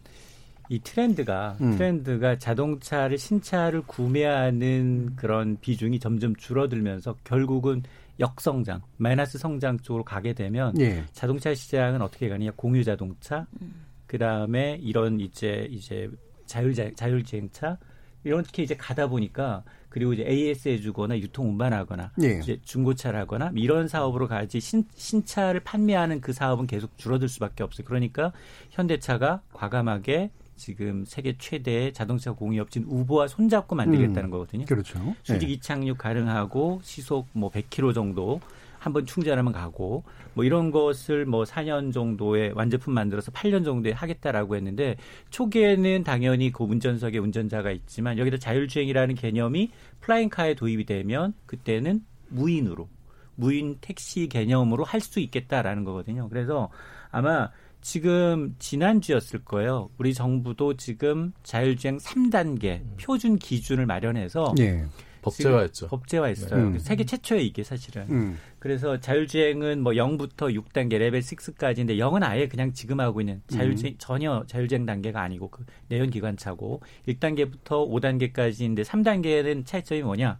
[SPEAKER 3] 이 트렌드가 음. 트렌드가 자동차를 신차를 구매하는 그런 비중이 점점 줄어들면서 결국은 역성장, 마이너스 성장 쪽으로 가게 되면 예. 자동차 시장은 어떻게 가느냐 공유 자동차, 음. 그 다음에 이런 이제 이제 자율 자율주행차 이렇게 이제 가다 보니까 그리고 이제 AS 해주거나 유통 운반하거나 예. 이제 중고차라거나 이런 사업으로 가지 신, 신차를 판매하는 그 사업은 계속 줄어들 수밖에 없어요. 그러니까 현대차가 과감하게 지금 세계 최대의 자동차 공유업진 우보와 손잡고 만들겠다는 음, 거거든요.
[SPEAKER 1] 그렇죠.
[SPEAKER 3] 수직 네. 이착륙 가능하고 시속 뭐 100km 정도 한번 충전하면 가고 뭐 이런 것을 뭐 4년 정도의 완제품 만들어서 8년 정도에 하겠다라고 했는데 초기에는 당연히 그 운전석에 운전자가 있지만 여기다 자율주행이라는 개념이 플라잉카에 도입이 되면 그때는 무인으로 무인 택시 개념으로 할 수 있겠다라는 거거든요. 그래서 아마 지금 지난주였을 거예요. 우리 정부도 지금 자율주행 3단계 표준 기준을 마련해서 예.
[SPEAKER 5] 법제화했죠.
[SPEAKER 3] 법제화했어요. 네. 세계 최초의 이게 사실은. 음. 그래서 자율주행은 뭐 0부터 6단계 레벨 6까지인데 0은 아예 그냥 지금 하고 있는 자율주행 음. 전혀 자율주행 단계가 아니고 그 내연 기관차고 1단계부터 5단계까지인데 3단계는 차이점이 뭐냐?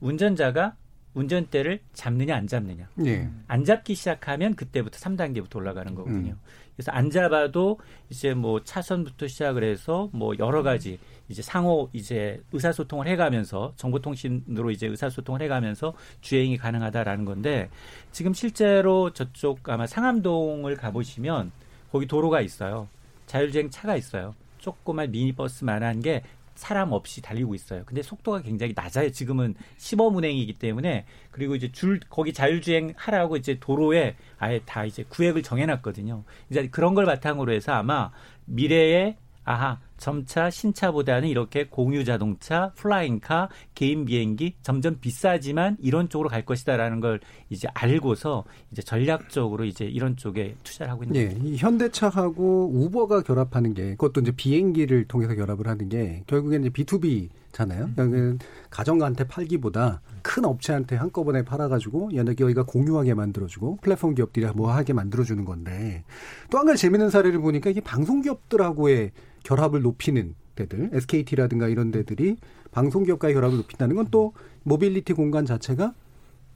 [SPEAKER 3] 운전자가 운전대를 잡느냐 안 잡느냐. 네. 안 잡기 시작하면 그때부터 3단계부터 올라가는 거거든요. 음. 그래서 안 잡아도 이제 뭐 차선부터 시작을 해서 뭐 여러 가지 이제 상호 이제 의사소통을 해가면서 정보통신으로 이제 의사소통을 해가면서 주행이 가능하다라는 건데 지금 실제로 저쪽 아마 상암동을 가보시면 거기 도로가 있어요. 자율주행 차가 있어요. 조그만 미니버스만한 게 사람 없이 달리고 있어요. 근데 속도가 굉장히 낮아요. 지금은 시범 운행이기 때문에 그리고 이제 줄 거기 자율주행 하라고 이제 도로에 아예 다 이제 구획을 정해놨거든요. 이제 그런 걸 바탕으로 해서 아마 미래에 아하 점차 신차보다는 이렇게 공유 자동차, 플라잉카, 개인 비행기 점점 비싸지만 이런 쪽으로 갈 것이다라는 걸 이제 알고서 이제 전략적으로 이제 이런 쪽에 투자를 하고 있는
[SPEAKER 1] 예, 거죠. 이 현대차하고 우버가 결합하는 게 그것도 이제 비행기를 통해서 결합을 하는 게 결국엔 이제 B2B 잖아요. 음. 가정한테 팔기보다 큰 업체한테 한꺼번에 팔아가지고 얘네가 공유하게 만들어주고 플랫폼 기업들이 뭐 하게 만들어주는 건데 또 한 가지 재밌는 사례를 보니까 이게 방송 기업들하고의 결합을 높이는 데들, SKT라든가 이런 데들이 방송기업과의 결합을 높인다는 건 또 모빌리티 공간 자체가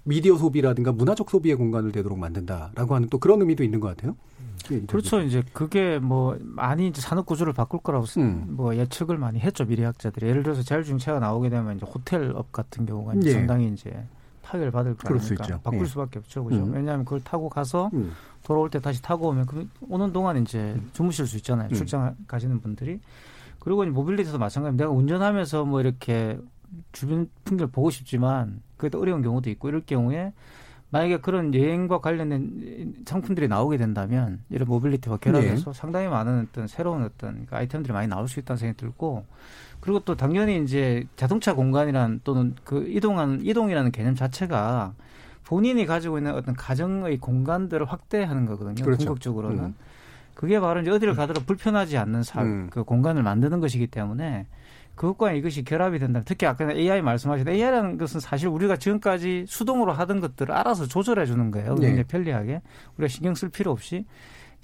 [SPEAKER 1] 미디어 소비라든가 문화적 소비의 공간을 되도록 만든다라고 하는 또 그런 의미도 있는 것 같아요.
[SPEAKER 4] 예, 그렇죠. 이제 그게 뭐 많이 이제 산업 구조를 바꿀 거라고 음. 뭐 예측을 많이 했죠 미래학자들이. 예를 들어서 자율주행차가 나오게 되면 이제 호텔업 같은 경우가 이제 예. 상당히 이제 타격을 받을 거니까 바꿀 예. 수밖에 없죠, 그죠? 음. 왜냐하면 그걸 타고 가서 음. 돌아올 때 다시 타고 오면 그 오는 동안 이제 음. 주무실 수 있잖아요. 음. 출장 가시는 분들이. 그리고 모빌리티도 마찬가지입니다. 내가 운전하면서 뭐 이렇게 주변 풍경을 보고 싶지만 그게 또 어려운 경우도 있고 이럴 경우에 만약에 그런 여행과 관련된 상품들이 나오게 된다면 이런 모빌리티와 결합해서 네. 상당히 많은 어떤 새로운 어떤 그 아이템들이 많이 나올 수 있다는 생각이 들고 그리고 또 당연히 이제 자동차 공간이란 또는 그 이동한 이동이라는 개념 자체가 본인이 가지고 있는 어떤 가정의 공간들을 확대하는 거거든요. 그렇죠. 궁극적으로는 음. 그게 바로 이제 어디를 가더라도 불편하지 않는 사, 음. 그 공간을 만드는 것이기 때문에 그것과 이것이 결합이 된다면 특히 아까 AI 말씀하신 AI라는 것은 사실 우리가 지금까지 수동으로 하던 것들을 알아서 조절해 주는 거예요. 굉장히 네. 편리하게 우리가 신경 쓸 필요 없이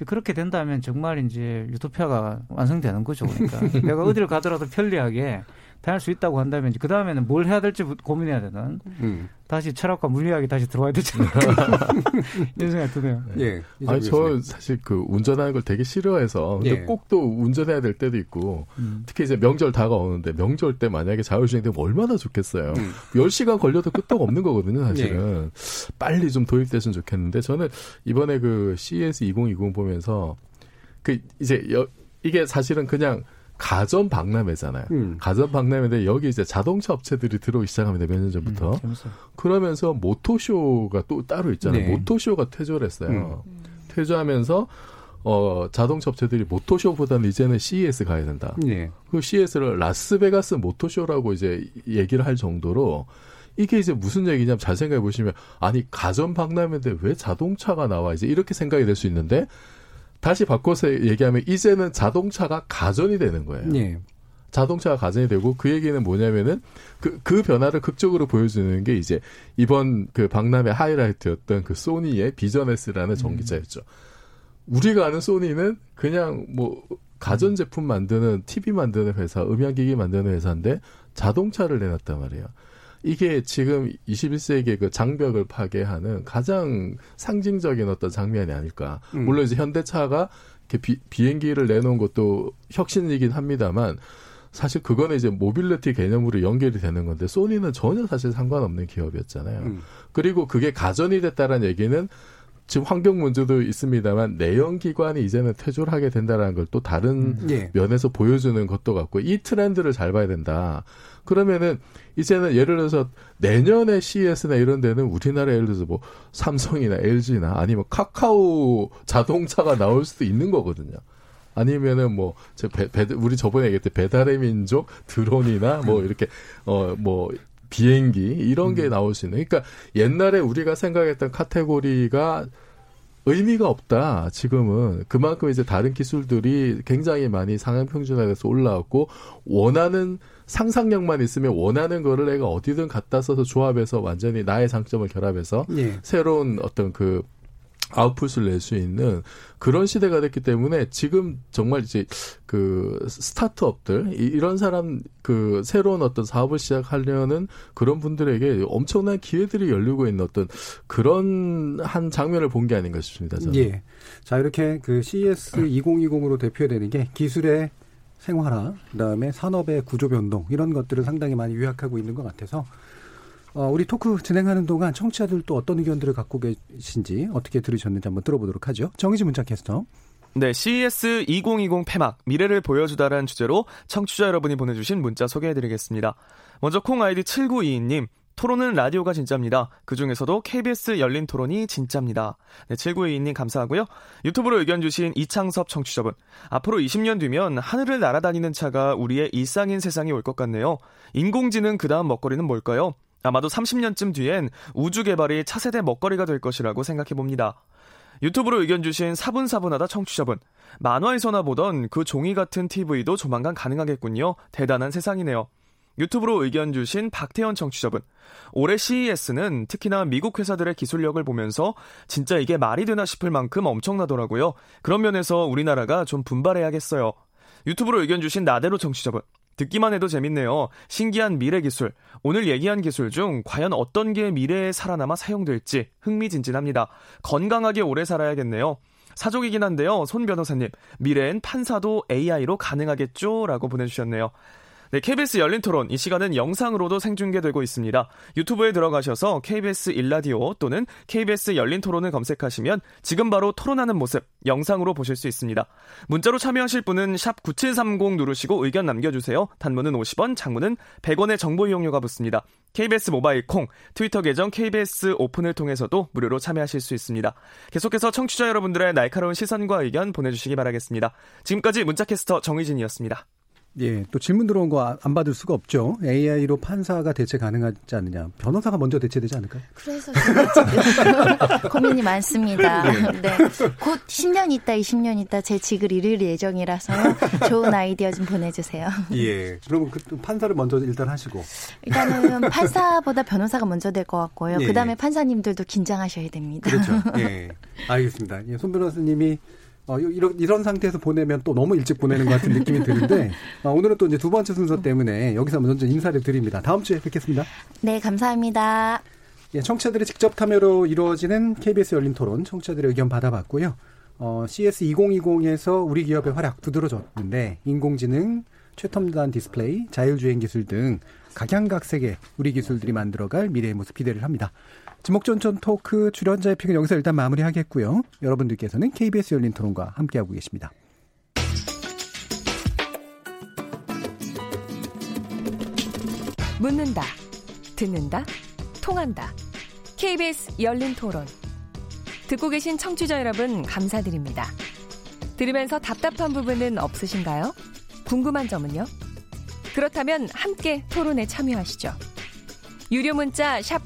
[SPEAKER 4] 그렇게 된다면 정말 이제 유토피아가 완성되는 거죠. 그러니까 내가 어디를 가더라도 편리하게 다닐 수 있다고 한다면 그 다음에는 뭘 해야 될지 고민해야 되는 음. 다시 철학과 물리학이 다시 들어와야 되지 않을까 이런 생각이 드네요.
[SPEAKER 5] 예. 아니 저 사실 그 운전하는 걸 되게 싫어해서 근데 예. 꼭또 운전해야 될 때도 있고 음. 특히 이제 명절 다가오는데 명절 때 만약에 자율주행 되면 얼마나 좋겠어요. 음. 10시간 걸려도 끄떡 없는 거거든요, 사실은. 예. 빨리 좀 도입됐으면 좋겠는데 저는 이번에 그 CES 2020 보면서 그 이제 여, 이게 사실은 그냥 가전 박람회잖아요. 음. 가전 박람회인데 여기 이제 자동차 업체들이 들어오기 시작합니다. 몇 년 전부터. 음, 그러면서 모토쇼가 또 따로 있잖아요. 네. 모토쇼가 퇴조를 했어요. 음. 퇴조하면서 어, 자동차 업체들이 모토쇼보다는 이제는 CES 가야 된다. 네. 그 CES를 라스베가스 모토쇼라고 이제 얘기를 할 정도로 이게 이제 무슨 얘기냐면 잘 생각해 보시면 아니 가전 박람회인데 왜 자동차가 나와 이제 이렇게 생각이 될 수 있는데 다시 바꿔서 얘기하면 이제는 자동차가 가전이 되는 거예요. 네. 자동차가 가전이 되고 그 얘기는 뭐냐면은 그, 그 변화를 극적으로 보여주는 게 이제 이번 그 박람회 하이라이트였던 그 소니의 비전에스라는 음. 전기차였죠. 음. 우리가 아는 소니는 그냥 뭐 가전제품 만드는 TV 만드는 회사, 음향기기 만드는 회사인데 자동차를 내놨단 말이에요. 이게 지금 21세기의 그 장벽을 파괴하는 가장 상징적인 어떤 장면이 아닐까. 음. 물론 이제 현대차가 이렇게 비, 비행기를 내놓은 것도 혁신이긴 합니다만 사실 그거는 이제 모빌리티 개념으로 연결이 되는 건데 소니는 전혀 사실 상관없는 기업이었잖아요. 음. 그리고 그게 가전이 됐다는 얘기는 지금 환경 문제도 있습니다만 내연 기관이 이제는 퇴조를 하게 된다라는 걸 또 다른 음. 예. 면에서 보여주는 것도 같고 이 트렌드를 잘 봐야 된다. 그러면은 이제는 예를 들어서 내년에 CES나 이런 데는 우리나라 예를 들어서 뭐 삼성이나 LG나 아니면 카카오 자동차가 나올 수도 있는 거거든요. 아니면은 뭐, 저 배, 배, 우리 저번에 얘기했던 배달의 민족 드론이나 뭐 이렇게, 어, 뭐, 비행기 이런 게 음. 나올 수 있는. 그러니까 옛날에 우리가 생각했던 카테고리가 의미가 없다. 지금은 그만큼 이제 다른 기술들이 굉장히 많이 상향 평준화돼서 올라왔고 원하는 상상력만 있으면 원하는 거를 내가 어디든 갖다 써서 조합해서 완전히 나의 장점을 결합해서 예. 새로운 어떤 그 아웃풋을 낼 수 있는 그런 시대가 됐기 때문에 지금 정말 이제 그 스타트업들 이런 사람 그 새로운 어떤 사업을 시작하려는 그런 분들에게 엄청난 기회들이 열리고 있는 어떤 그런 한 장면을 본 게 아닌가 싶습니다. 저는.
[SPEAKER 1] 예. 자 이렇게 그 CES 2020으로 대표되는 게 기술의 생활화, 그다음에 산업의 구조 변동 이런 것들을 상당히 많이 요약하고 있는 것 같아서 어, 우리 토크 진행하는 동안 청취자들 또 어떤 의견들을 갖고 계신지 어떻게 들으셨는지 한번 들어보도록 하죠. 정희지 문자 캐스터.
[SPEAKER 12] 네, CES 2020 폐막 미래를 보여주다라는 주제로 청취자 여러분이 보내주신 문자 소개해드리겠습니다. 먼저 콩 아이디 7922님. 토론은 라디오가 진짜입니다. 그 중에서도 KBS 열린 토론이 진짜입니다. 네, 7922님 감사하고요. 유튜브로 의견 주신 이창섭 청취자분. 앞으로 20년 뒤면 하늘을 날아다니는 차가 우리의 일상인 세상이 올 것 같네요. 인공지능 그 다음 먹거리는 뭘까요? 아마도 30년쯤 뒤엔 우주 개발이 차세대 먹거리가 될 것이라고 생각해 봅니다. 유튜브로 의견 주신 사분사분하다 청취자분. 만화에서나 보던 그 종이 같은 TV도 조만간 가능하겠군요. 대단한 세상이네요. 유튜브로 의견 주신 박태현 청취자분. 올해 CES는 특히나 미국 회사들의 기술력을 보면서 진짜 이게 말이 되나 싶을 만큼 엄청나더라고요. 그런 면에서 우리나라가 좀 분발해야겠어요. 유튜브로 의견 주신 나대로 청취자분. 듣기만 해도 재밌네요. 신기한 미래 기술. 오늘 얘기한 기술 중 과연 어떤 게 미래에 살아남아 사용될지 흥미진진합니다. 건강하게 오래 살아야겠네요. 사족이긴 한데요. 손 변호사님, 미래엔 판사도 AI로 가능하겠죠? 라고 보내주셨네요. 네, KBS 열린 토론 이 시간은 영상으로도 생중계되고 있습니다. 유튜브에 들어가셔서 KBS 일라디오 또는 KBS 열린 토론을 검색하시면 지금 바로 토론하는 모습 영상으로 보실 수 있습니다. 문자로 참여하실 분은 샵9730 누르시고 의견 남겨주세요. 단문은 50원, 장문은 100원의 정보 이용료가 붙습니다. KBS 모바일 콩, 트위터 계정 KBS 오픈을 통해서도 무료로 참여하실 수 있습니다. 계속해서 청취자 여러분들의 날카로운 시선과 의견 보내주시기 바라겠습니다. 지금까지 문자캐스터 정의진이었습니다.
[SPEAKER 1] 예, 또 질문 들어온 거 안 받을 수가 없죠. AI로 판사가 대체 가능하지 않느냐. 변호사가 먼저 대체되지 않을까요?
[SPEAKER 6] 그래서 지금 고민이 많습니다. 네. 네. 곧 10년 있다, 20년 있다 제 직을 잃을 예정이라서요. 좋은 아이디어 좀 보내주세요.
[SPEAKER 1] 예. 그러면 그 판사를 먼저 일단 하시고.
[SPEAKER 6] 일단은 판사보다 변호사가 먼저 될 것 같고요. 예. 그 다음에 판사님들도 긴장하셔야 됩니다.
[SPEAKER 1] 그렇죠. 예. 알겠습니다. 예, 손 변호사님이 어, 이런, 이런 상태에서 보내면 또 너무 일찍 보내는 것 같은 느낌이 드는데, 어, 오늘은 또 이제 두 번째 순서 때문에 여기서 먼저 인사를 드립니다. 다음 주에 뵙겠습니다.
[SPEAKER 6] 네, 감사합니다.
[SPEAKER 1] 예, 청취자들의 직접 참여로 이루어지는 KBS 열린 토론, 청취자들의 의견 받아봤고요. 어, CES 2020에서 우리 기업의 활약 두드러졌는데, 인공지능, 최첨단 디스플레이, 자율주행 기술 등 각양각색의 우리 기술들이 만들어갈 미래의 모습 기대를 합니다. 지목전전 토크 출연자의 pick은 여기서 일단 마무리하겠고요. 여러분들께서는 KBS 열린 토론과 함께하고 계십니다.
[SPEAKER 2] 묻는다, 듣는다, 통한다. KBS 열린 토론. 듣고 계신 청취자 여러분, 감사드립니다. 들으면서 답답한 부분은 없으신가요? 궁금한 점은요? 그렇다면 함께 토론에 참여하시죠. 유료 문자 샵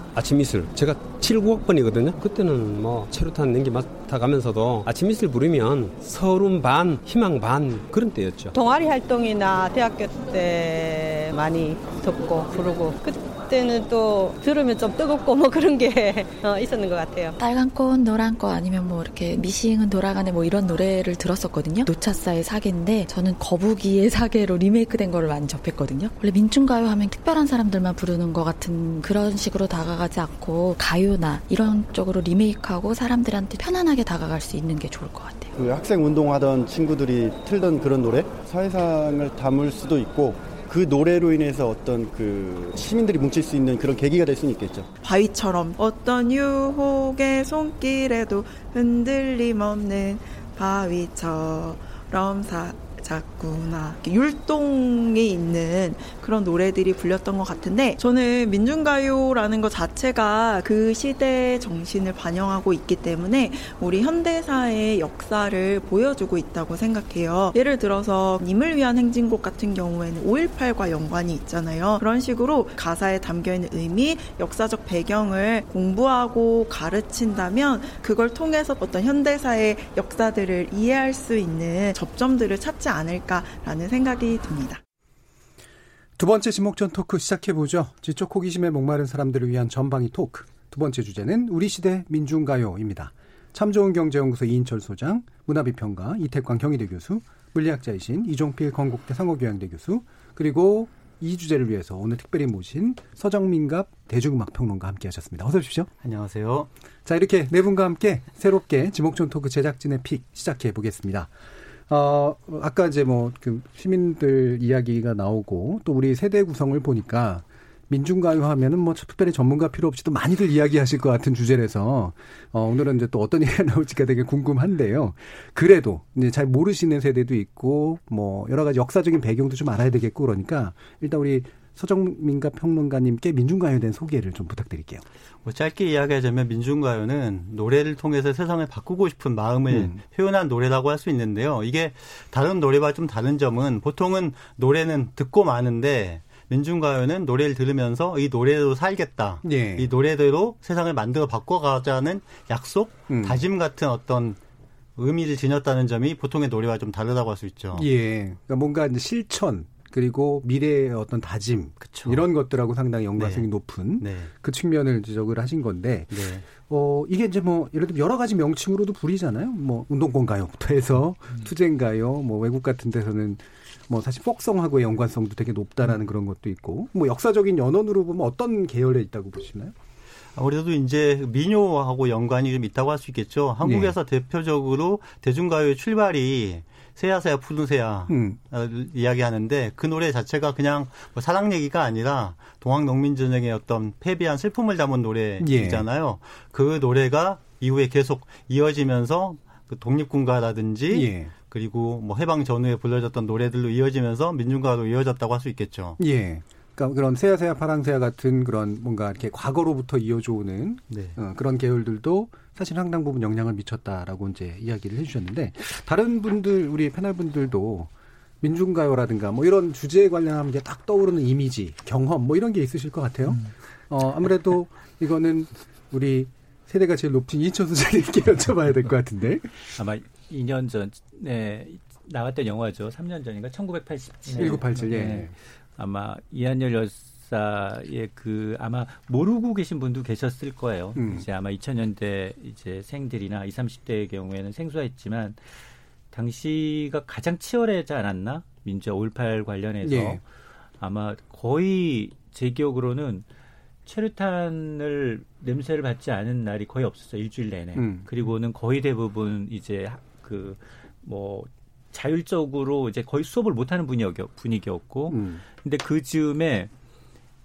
[SPEAKER 13] 아침 이슬. 제가 7국학번이거든요. 그때는 뭐 체류탄 냉기 맡아가면서도 아침 이슬 부르면 서름 반 희망 반 그런 때였죠.
[SPEAKER 14] 동아리 활동이나 대학교 때 많이 듣고 부르고 그 때는 또 들으면 좀 뜨겁고 뭐 그런 게 어, 있었는 것 같아요.
[SPEAKER 15] 빨간 꽃, 노란 꽃 아니면 뭐 이렇게 미싱은 돌아가네 뭐 이런 노래를 들었었거든요. 노차사의 사계인데 저는 거북이의 사계로 리메이크된 거를 많이 접했거든요. 원래 민중가요 하면 특별한 사람들만 부르는 것 같은 그런 식으로 다가가지 않고 가요나 이런 쪽으로 리메이크하고 사람들한테 편안하게 다가갈 수 있는 게 좋을 것 같아요.
[SPEAKER 16] 그 학생 운동하던 친구들이 틀던 그런 노래 사회상을 담을 수도 있고 그 노래로 인해서 어떤 그 시민들이 뭉칠 수 있는 그런 계기가 될 수는 있겠죠.
[SPEAKER 17] 바위처럼 어떤 유혹의 손길에도 흔들림 없는 바위처럼 사 자꾸나 율동이 있는 그런 노래들이 불렸던 것 같은데 저는 민중가요라는 것 자체가 그 시대의 정신을 반영하고 있기 때문에 우리 현대사의 역사를 보여주고 있다고 생각해요. 예를 들어서 님을 위한 행진곡 같은 경우에는 5.18과 연관이 있잖아요. 그런 식으로 가사에 담겨있는 의미, 역사적 배경을 공부하고 가르친다면 그걸 통해서 어떤 현대사의 역사들을 이해할 수 있는 접점들을 찾지 않을까 라는 생각이 듭니다.
[SPEAKER 1] 두 번째 지목전 토크 시작해보죠. 지적 호기심에 목마른 사람들을 위한 전방위 토크. 두 번째 주제는 우리 시대 민중가요입니다. 참 좋은 경제연구소 이인철 소장, 문화비평가 이태광 경희대 교수, 물리학자이신 이종필 건국대 상호교양대 교수, 그리고 이 주제를 위해서 오늘 특별히 모신 서정민갑 대중음악평론가 함께 하셨습니다. 어서 오십시오.
[SPEAKER 18] 안녕하세요.
[SPEAKER 1] 자, 이렇게 네 분과 함께 새롭게 지목전 토크 제작진의 픽 시작해 보겠습니다. 어, 아까 이제 뭐, 그, 시민들 이야기가 나오고, 또 우리 세대 구성을 보니까, 민중가요 하면은 뭐 특별히 전문가 필요 없이도 많이들 이야기하실 것 같은 주제라서 어 오늘은 이제 또 어떤 얘기가 나올지가 되게 궁금한데요. 그래도 이제 잘 모르시는 세대도 있고 뭐 여러 가지 역사적인 배경도 좀 알아야 되겠고 그러니까 일단 우리 서정민가 평론가님께 민중가요에 대한 소개를 좀 부탁드릴게요.
[SPEAKER 18] 뭐 짧게 이야기하자면 민중가요는 노래를 통해서 세상을 바꾸고 싶은 마음을 음. 표현한 노래라고 할 수 있는데요. 이게 다른 노래와 좀 다른 점은 보통은 노래는 듣고 마는데 민중가요는 노래를 들으면서 이 노래로 살겠다. 예. 이 노래대로 세상을 만들어 바꿔가자는 약속, 음. 다짐 같은 어떤 의미를 지녔다는 점이 보통의 노래와 좀 다르다고 할 수 있죠.
[SPEAKER 1] 예. 그러니까 뭔가 실천 그리고 미래의 어떤 다짐 그쵸. 이런 것들하고 상당히 연관성이 네. 높은 네. 그 측면을 지적을 하신 건데 네. 어 이게 이제 뭐 예를 들면 여러 가지 명칭으로도 불리잖아요. 뭐 운동권 가요부터 해서 음. 투쟁 가요, 뭐 외국 같은 데서는 뭐 사실 폭성하고의 연관성도 되게 높다라는 음. 그런 것도 있고 뭐 역사적인 연원으로 보면 어떤 계열에 있다고 보시나요?
[SPEAKER 18] 아무래도 이제 민요하고 연관이 좀 있다고 할 수 있겠죠. 한국에서 네. 대표적으로 대중가요의 출발이 새야새야 푸른 새야 음. 이야기하는데 그 노래 자체가 그냥 뭐 사랑 얘기가 아니라 동학농민전쟁의 어떤 패배한 슬픔을 담은 노래이잖아요. 예. 그 노래가 이후에 계속 이어지면서 그 독립군가라든지 예. 그리고 뭐 해방 전후에 불려졌던 노래들로 이어지면서 민중가로 이어졌다고 할 수 있겠죠.
[SPEAKER 1] 예. 그러니까 그런 새야새야 파랑새야 같은 그런 뭔가 이렇게 과거로부터 이어져 오는 네. 어, 그런 계열들도 사실 상당 부분 영향을 미쳤다라고 이제 이야기를 해주셨는데 다른 분들 우리 패널 분들도 민중가요라든가 뭐 이런 주제에 관련하면 이제 딱 떠오르는 이미지, 경험 뭐 이런 게 있으실 것 같아요. 음. 어 아무래도 이거는 우리 세대가 제일 높은 이천수 장님께 여쭤봐야 될 것 같은데
[SPEAKER 3] 아마 2년 전에 나왔던 영화죠. 3년 전인가 1987.
[SPEAKER 1] 1987 예.
[SPEAKER 3] 네. 아마 이한열 여사의 그 아마 모르고 계신 분도 계셨을 거예요. 음. 이제 아마 2000년대 이제 생들이나 20, 30대의 경우에는 생소했지만 당시가 가장 치열하지 않았나? 민주화 5.18 관련해서 예. 아마 거의 제 기억으로는 체류탄을 냄새를 맡지 않은 날이 거의 없었어요. 일주일 내내. 음. 그리고는 거의 대부분 이제 그 뭐 자율적으로 이제 거의 수업을 못하는 분위기였고, 음. 근데 그 즈음에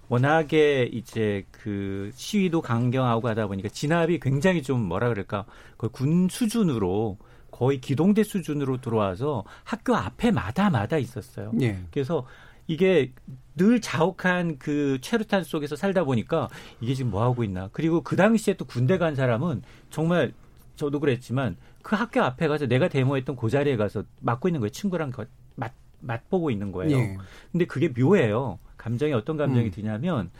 [SPEAKER 3] 워낙에 이제 그 시위도 강경하고 하다 보니까 진압이 굉장히 좀 뭐라 그럴까 거의 군 수준으로 거의 기동대 수준으로 들어와서 학교 앞에 마다마다 있었어요. 예. 그래서 이게 늘 자욱한 그 체류탄 속에서 살다 보니까 이게 지금 뭐 하고 있나. 그리고 그 당시에 또 군대 간 사람은 정말 저도 그랬지만 그 학교 앞에 가서 내가 데모했던 그 자리에 가서 맡고 있는 거예요. 친구랑 맛, 맛보고 있는 거예요. 예. 근데 그게 묘해요. 감정이 어떤 감정이 음. 드냐면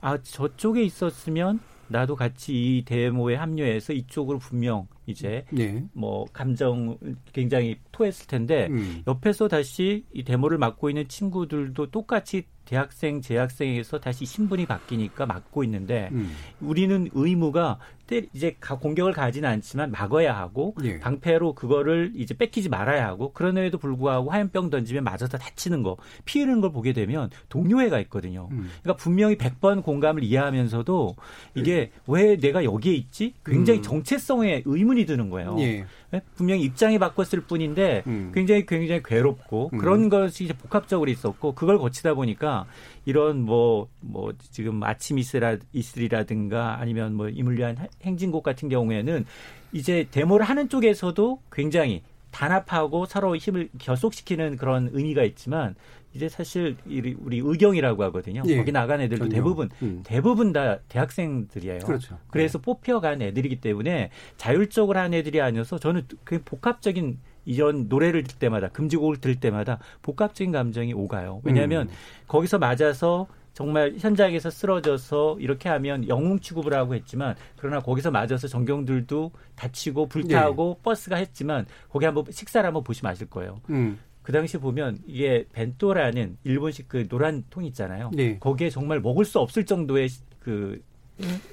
[SPEAKER 3] 아 저쪽에 있었으면 나도 같이 이 데모에 합류해서 이쪽으로 분명 이제 네. 뭐 감정 굉장히 토했을 텐데 음. 옆에서 다시 이 데모를 맡고 있는 친구들도 똑같이 대학생, 재학생에서 다시 신분이 바뀌니까 맡고 있는데 음. 우리는 의무가 때 이제 공격을 가지는 않지만 막아야 하고 예. 방패로 그거를 이제 뺏기지 말아야 하고 그런에도 불구하고 화염병 던지면 맞아서 다치는 거 피해는 걸 보게 되면 동료애가 있거든요. 음. 그러니까 분명히 100번 공감을 이해하면서도 이게 왜 내가 여기에 있지? 굉장히 음. 정체성에 의문 이 드는 거예요. 예. 예? 분명히 입장이 바꿨을 뿐인데 음. 굉장히 굉장히 괴롭고 음. 그런 것이 이제 복합적으로 있었고 그걸 거치다 보니까 이런 뭐뭐 뭐 지금 아침 이슬라, 이슬이라든가 아니면 뭐 이물 위한 행진곡 같은 경우에는 이제 데모를 하는 쪽에서도 굉장히 단합하고 서로 힘을 결속시키는 그런 의미가 있지만 이제 사실 우리 의경이라고 하거든요. 예. 거기 나간 애들도 전혀. 대부분 음. 대부분 다 대학생들이에요. 그렇죠. 그래서 네. 뽑혀간 애들이기 때문에 자율적으로 한 애들이 아니어서 저는 그 복합적인 이런 노래를 들 때마다 금지곡을 들 때마다 복합적인 감정이 오가요. 왜냐하면 음. 거기서 맞아서 정말 현장에서 쓰러져서 이렇게 하면 영웅 취급을 하고 했지만 그러나 거기서 맞아서 전경들도 다치고 불타고 네. 버스가 했지만 거기 한번 식사를 한번 보시면 아실 거예요. 음. 그 당시 보면 이게 벤또라는 일본식 그 노란 통 있잖아요. 네. 거기에 정말 먹을 수 없을 정도의 그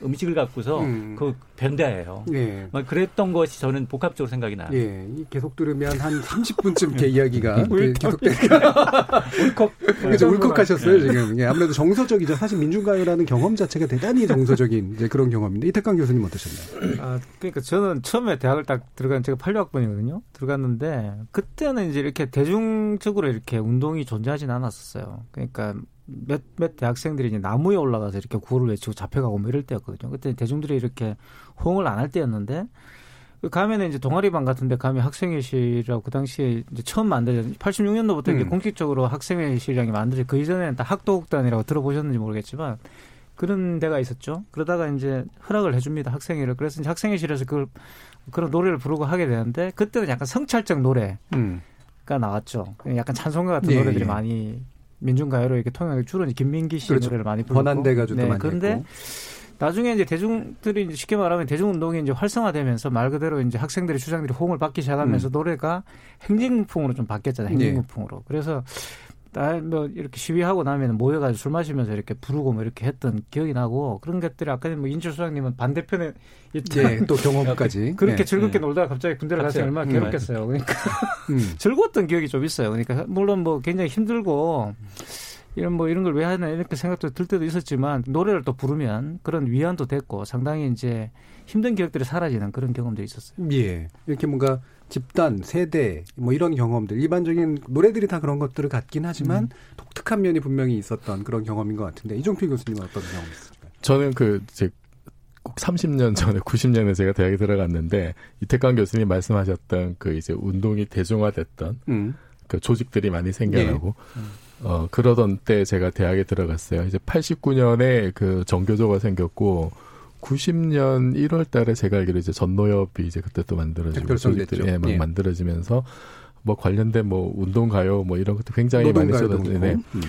[SPEAKER 3] 음식을 갖고서 음. 그 변대예요. 예. 막 그랬던 것이 저는 복합적으로 생각이 나요.
[SPEAKER 1] 예. 계속 들으면 한 30분쯤 이렇게 이야기가 계속되니까 울컥 그렇죠. 울컥하셨어요 네. 지금. 예. 아무래도 정서적이죠. 사실 민중가요라는 경험 자체가 대단히 정서적인 이제 그런 경험인데 이태강 교수님 어떠셨나요?
[SPEAKER 4] 아 그러니까 저는 처음에 대학을 딱 들어간 제가 86학번이거든요. 들어갔는데 그때는 이제 이렇게 대중적으로 이렇게 운동이 존재하진 않았었어요. 그러니까 몇, 몇 대학생들이 이제 나무에 올라가서 이렇게 구호를 외치고 잡혀가고 뭐 이럴 때였거든요. 그때 대중들이 이렇게 호응을 안 할 때였는데, 그 가면은 이제 동아리반 같은데 가면 학생회실이라고 그 당시에 이제 처음 만들어진 86년도부터 음. 이제 공식적으로 학생회실이라는 게 만들어진 그 이전에는 다 학도극단이라고 들어보셨는지 모르겠지만 그런 데가 있었죠. 그러다가 이제 허락을 해줍니다 학생회를. 그래서 이제 학생회실에서 그걸 그런 노래를 부르고 하게 되는데 그때는 약간 성찰적 노래가 음. 나왔죠. 약간 찬송가 같은 네, 노래들이 예. 많이 민중가요로 이렇게 통역을 주로 김민기 씨 그렇죠. 노래를 많이 불렀고.
[SPEAKER 1] 번안대 가지고 네, 많이 그런데 했고.
[SPEAKER 4] 나중에 이제 대중들이 이제 쉽게 말하면 대중운동이 이제 활성화되면서 말 그대로 이제 학생들의 주장들이 호응을 받기 시작하면서 음. 노래가 행진풍으로 좀 바뀌었잖아요. 행진풍으로. 네. 그래서 뭐 이렇게 시위하고 나면 모여가지고 술 마시면서 이렇게 부르고 뭐 이렇게 했던 기억이 나고 그런 것들이 아까 뭐 인철 소장님은 반대편에
[SPEAKER 1] 네, 또 경험까지
[SPEAKER 4] 그렇게 네, 즐겁게 네. 놀다가 갑자기 군대를 가서 얼마나 음, 괴롭겠어요. 그러니까 음. 즐거웠던 기억이 좀 있어요. 그러니까 물론 뭐 굉장히 힘들고 이런 뭐 이런 걸 왜 하나 이렇게 생각도 들 때도 있었지만 노래를 또 부르면 그런 위안도 됐고 상당히 이제 힘든 기억들이 사라지는 그런 경험도 있었어요.
[SPEAKER 1] 예. 이렇게 뭔가 집단, 세대 뭐 이런 경험들 일반적인 노래들이 다 그런 것들을 갖긴 하지만 음. 독특한 면이 분명히 있었던 그런 경험인 것 같은데 이종필 교수님은 어떤 경험이 있을까요?
[SPEAKER 5] 저는 그 이제 꼭 30년 전에 90년에 제가 대학에 들어갔는데 이태강 교수님 말씀하셨던 그 이제 운동이 대중화됐던 음. 그 조직들이 많이 생겨나고 예. 음. 어 그러던 때 제가 대학에 들어갔어요. 이제 89년에 그 정교조가 생겼고 90년 1월 달에 제가 알기로 이제 전노협이 이제 그때 또 만들어지고 조직들이 예, 막 예. 만들어지면서 뭐 관련된 뭐 운동 가요 뭐 이런 것도 굉장히 많이 쏟아지네. 음.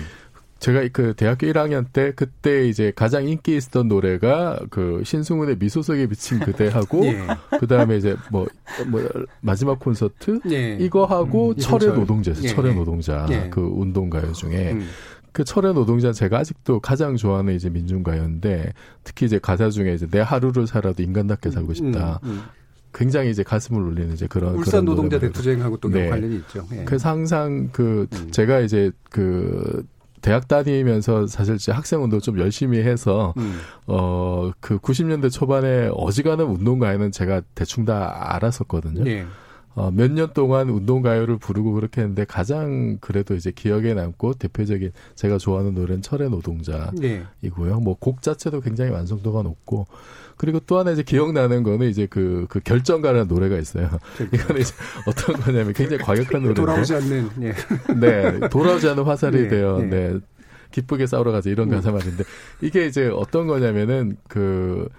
[SPEAKER 5] 제가 그 대학교 1학년 때 그때 이제 가장 인기 있었던 노래가 그 신승훈의 미소 속에 비친 그대하고 예. 그다음에 이제 뭐뭐 뭐 마지막 콘서트 예. 이거 하고 음, 철의 노동자 예. 철의 노동자 예. 그 운동 가요 중에 음. 그 철의 노동자 제가 아직도 가장 좋아하는 이제 민중가요인데 특히 이제 가사 중에 이제 내 하루를 살아도 인간답게 살고 싶다. 음, 음. 굉장히 이제 가슴을 울리는 이제 그런
[SPEAKER 1] 울산 그런 노동자 대투쟁하고 또 네. 관련이 있죠.
[SPEAKER 5] 예. 그래서 항상 그 음. 제가 이제 그 대학 다니면서 사실 제 학생 운동 좀 열심히 해서 음. 어그 90년대 초반에 어지간한 운동가에는 제가 대충 다 알았었거든요. 예. 어, 몇 년 동안 운동가요를 부르고 그렇게 했는데 가장 그래도 이제 기억에 남고 대표적인 제가 좋아하는 노래는 철의 노동자이고요. 네. 뭐곡 자체도 굉장히 완성도가 높고 그리고 또 하나 이제 기억나는 거는 이제 그, 그 결정가라는 노래가 있어요. 이거는 이제 어떤 거냐면 굉장히 과격한 노래인데.
[SPEAKER 1] 돌아오지 않는, 예.
[SPEAKER 5] 네. 돌아오지 않는 화살이 네, 되어, 네. 네. 기쁘게 싸우러 가자 이런 음. 가사 말인데 이게 이제 어떤 거냐면은 그